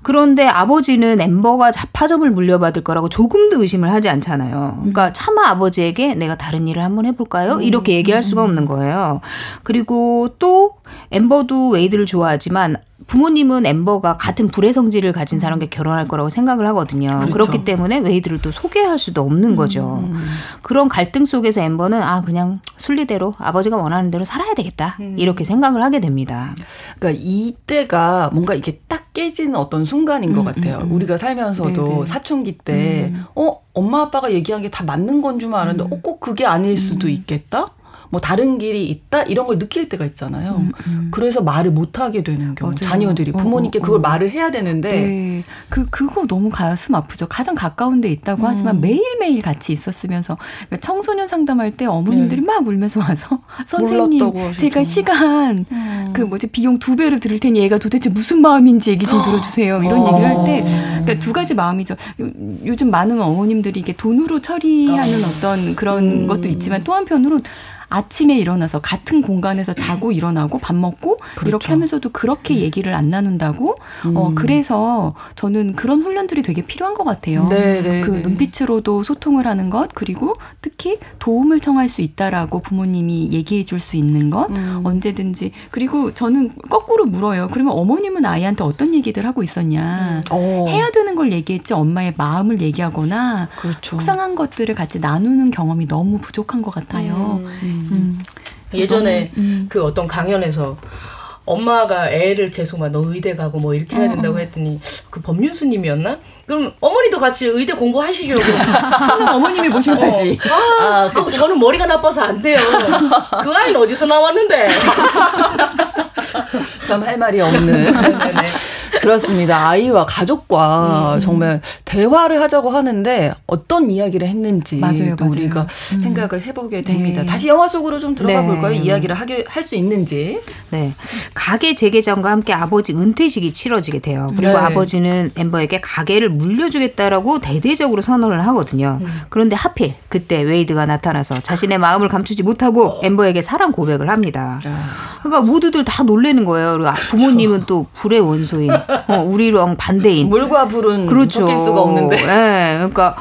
그런데 아버지는 엠버가 자파점을 물려받을 거라고 조금도 의심을 하지 않잖아요. 그러니까 음. 차마 아버지에게 내가 다른 일을 한번 해볼까요? 이렇게 얘기할 수가 없는 거예요. 그리고 또 엠버도 웨이드를 좋아하지만 부모님은 엠버가 같은 불의 성질을 가진 사람과 결혼할 거라고 생각을 하거든요. 그렇죠. 그렇기 때문에 웨이드를 또 소개할 수도 없는 거죠. 음. 그런 갈등 속에서 엠버는 아 그냥 순리대로 아버지가 원하는 대로 살아야 되겠다 음. 이렇게 생각을 하게 됩니다. 그러니까 이때가 뭔가 이게 딱 깨지는 어떤 순간인 음, 것 같아요. 음, 음. 우리가 살면서도 네네. 네. 사춘기 때 음. 어 엄마 아빠가 얘기한 게 다 맞는 건 줄 알았는데 어, 꼭 그게 아닐 수도 있겠다. 뭐 다른 길이 있다 이런 걸 느낄 때가 있잖아요. 음, 음. 그래서 말을 못 하게 되는 경우 맞아요. 자녀들이 어, 부모님께 어, 어, 그걸 말을 해야 되는데 네. 그 그거 너무 가슴 아프죠. 가장 가까운 데 있다고 음. 하지만 매일매일 같이 있었으면서 그러니까 청소년 상담할 때 어머님들이 네. 막 울면서 와서 선생님 제가 시간 음. 그 뭐지 비용 두 배로 들을 테니 얘가 도대체 무슨 마음인지 얘기 좀 들어주세요. 이런 어. 얘기를 할 때 그러니까 두 가지 마음이죠. 요즘 많은 어머님들이 이게 돈으로 처리하는 어. 어떤 그런 음. 것도 있지만 또 한편으로는 아침에 일어나서 같은 공간에서 자고 일어나고 밥 먹고 그렇죠. 이렇게 하면서도 그렇게 음. 얘기를 안 나눈다고 어, 음. 어 그래서 저는 그런 훈련들이 되게 필요한 것 같아요. 네, 네, 그 네. 눈빛으로도 소통을 하는 것 그리고 특히 도움을 청할 수 있다라고 부모님이 얘기해 줄 수 있는 것 음. 언제든지 그리고 저는 거꾸로 물어요. 그러면 어머님은 아이한테 어떤 얘기들 하고 있었냐 음. 해야 되는 걸 얘기했지 엄마의 마음을 얘기하거나 그렇죠. 속상한 것들을 같이 나누는 경험이 너무 부족한 것 같아요. 음. 음. 예전에 음. 그 어떤 강연에서 엄마가 애를 계속 막 너 의대 가고 뭐 이렇게 해야 된다고 했더니 그 법륜스님이었나? 그럼 어머니도 같이 의대 공부하시죠. 수능 어머님이 보시면 되지. 어. 아, 아 저는 머리가 나빠서 안 돼요. 그 아이는 어디서 나왔는데? 참 할 말이 없는. 그렇습니다. 아이와 가족과 음. 정말 대화를 하자고 하는데 어떤 이야기를 했는지 맞아요, 맞아요. 우리가 음. 생각을 해보게 됩니다. 네. 다시 영화 속으로 좀 들어가 네. 볼까요? 이야기를 하게 할 수 있는지. 네. 가게 재개장과 함께 아버지 은퇴식이 치러지게 돼요. 그리고 네. 아버지는 엠버에게 가게를 물려주겠다라고 대대적으로 선언을 하거든요. 음. 그런데 하필 그때 웨이드가 나타나서 자신의 마음을 감추지 못하고 엠버에게 사랑 고백을 합니다. 아. 그러니까 모두들 다 놀래는 거예요. 그리고 부모님은 또 불의 원소인, 어, 우리랑 반대인. 물과 불은 그렇죠. 섞일 수가 없는데. 네, 그러니까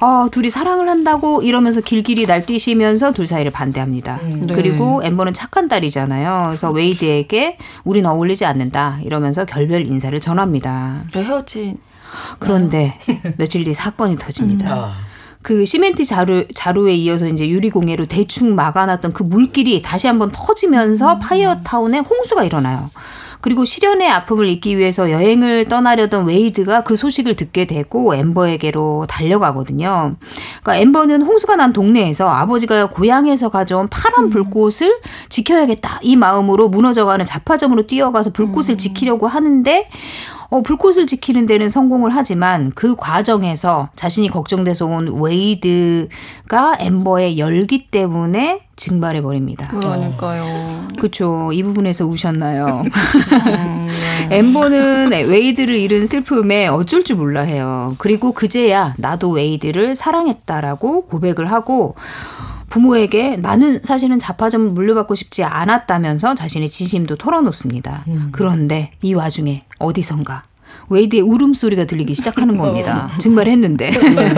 아, 둘이 사랑을 한다고 이러면서 길길이 날뛰시면서 둘 사이를 반대합니다. 음, 네. 그리고 엠버는 착한 딸이잖아요. 그래서 웨이드에게 우린 어울리지 않는다 이러면서 결별 인사를 전합니다. 헤어진. 그런데 며칠 뒤 사건이 터집니다. 음. 아. 그 시멘트 자루 자루에 이어서 이제 유리공예로 대충 막아놨던 그 물길이 다시 한번 터지면서 음. 파이어타운에 홍수가 일어나요. 그리고 실연의 아픔을 잊기 위해서 여행을 떠나려던 웨이드가 그 소식을 듣게 되고 엠버에게로 달려가거든요. 그러니까 엠버는 홍수가 난 동네에서 아버지가 고향에서 가져온 파란 음. 불꽃을 지켜야겠다 이 마음으로 무너져가는 잡화점으로 뛰어가서 불꽃을 음. 지키려고 하는데 어, 불꽃을 지키는 데는 성공을 하지만 그 과정에서 자신이 걱정돼서 온 웨이드가 엠버의 열기 때문에 증발해 버립니다. 그러니까요. 그렇죠. 이 부분에서 우셨나요? 음, 네. 엠버는 웨이드를 잃은 슬픔에 어쩔 줄 몰라 해요. 그리고 그제야 나도 웨이드를 사랑했다라고 고백을 하고 부모에게 나는 사실은 잡화점을 물려받고 싶지 않았다면서 자신의 진심도 털어놓습니다. 음. 그런데 이 와중에 어디선가 웨이드의 울음소리가 들리기 시작하는 겁니다. 증발했는데. 네.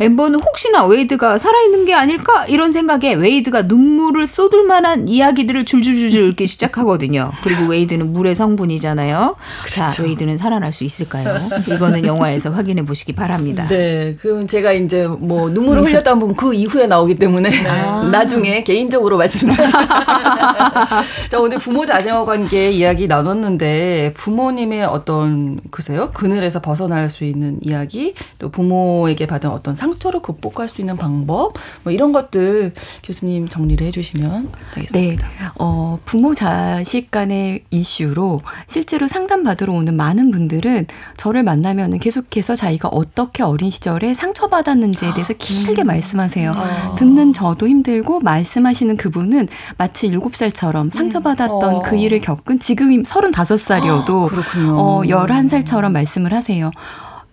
엠버는 혹시나 웨이드가 살아있는 게 아닐까? 이런 생각에 웨이드가 눈물을 쏟을 만한 이야기들을 줄줄줄줄 읽기 시작하거든요. 그리고 웨이드는 물의 성분이잖아요. 그렇죠. 자, 웨이드는 살아날 수 있을까요? 이거는 영화에서 확인해 보시기 바랍니다. 네. 그럼 제가 이제 뭐 눈물을 흘렸다 보면 그 이후에 나오기 때문에 네. 나중에 개인적으로 말씀드립니다. 자, 오늘 부모 자녀 관계 이야기 나눴는데 부모님의 어떤 글쎄요 그늘에서 벗어날 수 있는 이야기 또 부모에게 받은 어떤 상처를 극복할 수 있는 방법 뭐 이런 것들 교수님 정리를 해주시면 되겠습니다. 네, 어, 부모 자식 간의 이슈로 실제로 상담 받으러 오는 많은 분들은 저를 만나면 계속해서 자기가 어떻게 어린 시절에 상처받았는지에 대해서 길게 음. 말씀하세요. 어. 듣는 저도 힘들고 말씀하시는 그분은 마치 일곱 살처럼 상처받았던 어. 그 일을 겪은 지금 서른다섯 살이어도 어, 어, 11살처럼 말씀을 하세요.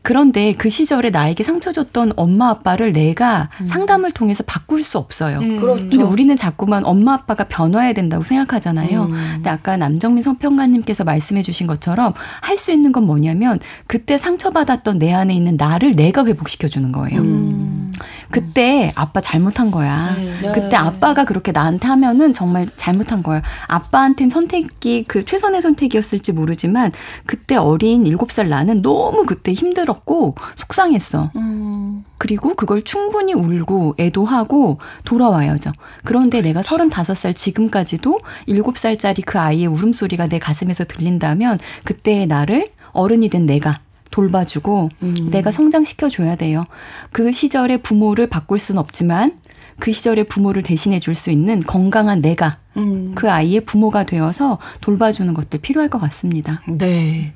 그런데 그 시절에 나에게 상처 줬던 엄마 아빠를 내가 음. 상담을 통해서 바꿀 수 없어요. 음. 그렇죠. 근데 우리는 자꾸만 엄마 아빠가 변화해야 된다고 생각하잖아요. 음. 근데 아까 남정민 성평가님께서 말씀해 주신 것처럼 할 수 있는 건 뭐냐면 그때 상처받았던 내 안에 있는 나를 내가 회복시켜 주는 거예요. 음. 그때 아빠 잘못한 거야. 네. 그때 아빠가 그렇게 나한테 하면은 정말 잘못한 거야. 아빠한테는 선택이 그 최선의 선택이었을지 모르지만 그때 어린 일곱 살 나는 너무 그때 힘들었 고 속상했어. 음. 그리고 그걸 충분히 울고 애도하고 돌아와야죠. 그런데 내가 서른다섯 살 지금까지도 일곱 살짜리 그 아이의 울음소리가 내 가슴에서 들린다면 그때의 나를 어른이 된 내가 돌봐주고 음. 내가 성장시켜줘야 돼요. 그 시절의 부모를 바꿀 순 없지만 그 시절의 부모를 대신해 줄 수 있는 건강한 내가 음. 그 아이의 부모가 되어서 돌봐주는 것들 필요할 것 같습니다. 네.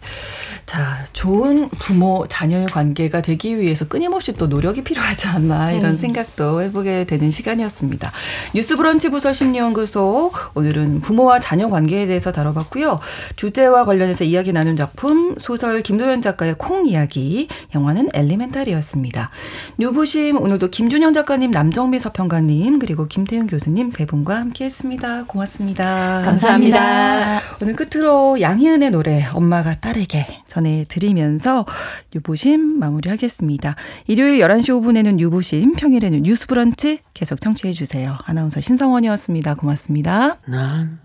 자, 좋은 부모 자녀의 관계가 되기 위해서 끊임없이 또 노력이 필요하지 않나 이런 음. 생각도 해보게 되는 시간이었습니다. 뉴스 브런치 부설 심리연구소 오늘은 부모와 자녀 관계에 대해서 다뤄봤고요. 주제와 관련해서 이야기 나눈 작품 소설 김도현 작가의 콩 이야기, 영화는 엘리멘탈이었습니다. 뉴부심 오늘도 김준영 작가님, 남정미 서평 가님 그리고 김태윤 교수님 세 분과 함께했습니다. 고맙습니다. 감사합니다. 오늘 끝으로 양희은의 노래 엄마가 딸에게 전해드리면서 유보심 마무리하겠습니다. 일요일 11시 5분에는 유보심, 평일에는 뉴스 브런치 계속 청취해 주세요. 아나운서 신성원이었습니다. 고맙습니다. 난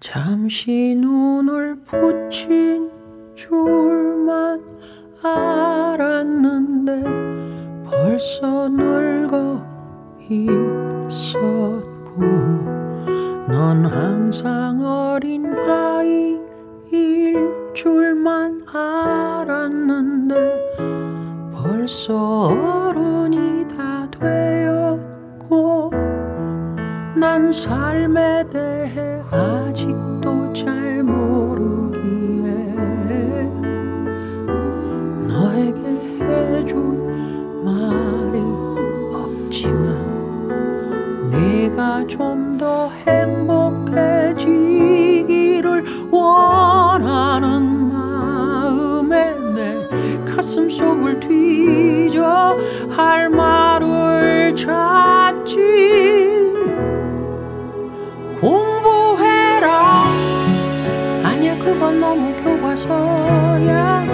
잠시 눈을 붙인 줄만 알았는데 벌써 늙어 있었고 넌넌 항상 어린 아이일 줄만 알았는데 벌써 어른이 다 되었고 난 삶에 대해 아직도 잘 모르기에 너에게 해줄 네가 좀 더 행복해지기를 원하는 마음에 내 가슴 속을 뒤져 할 말을 찾지. 공부해라. 아니야 그건 너무 교과서야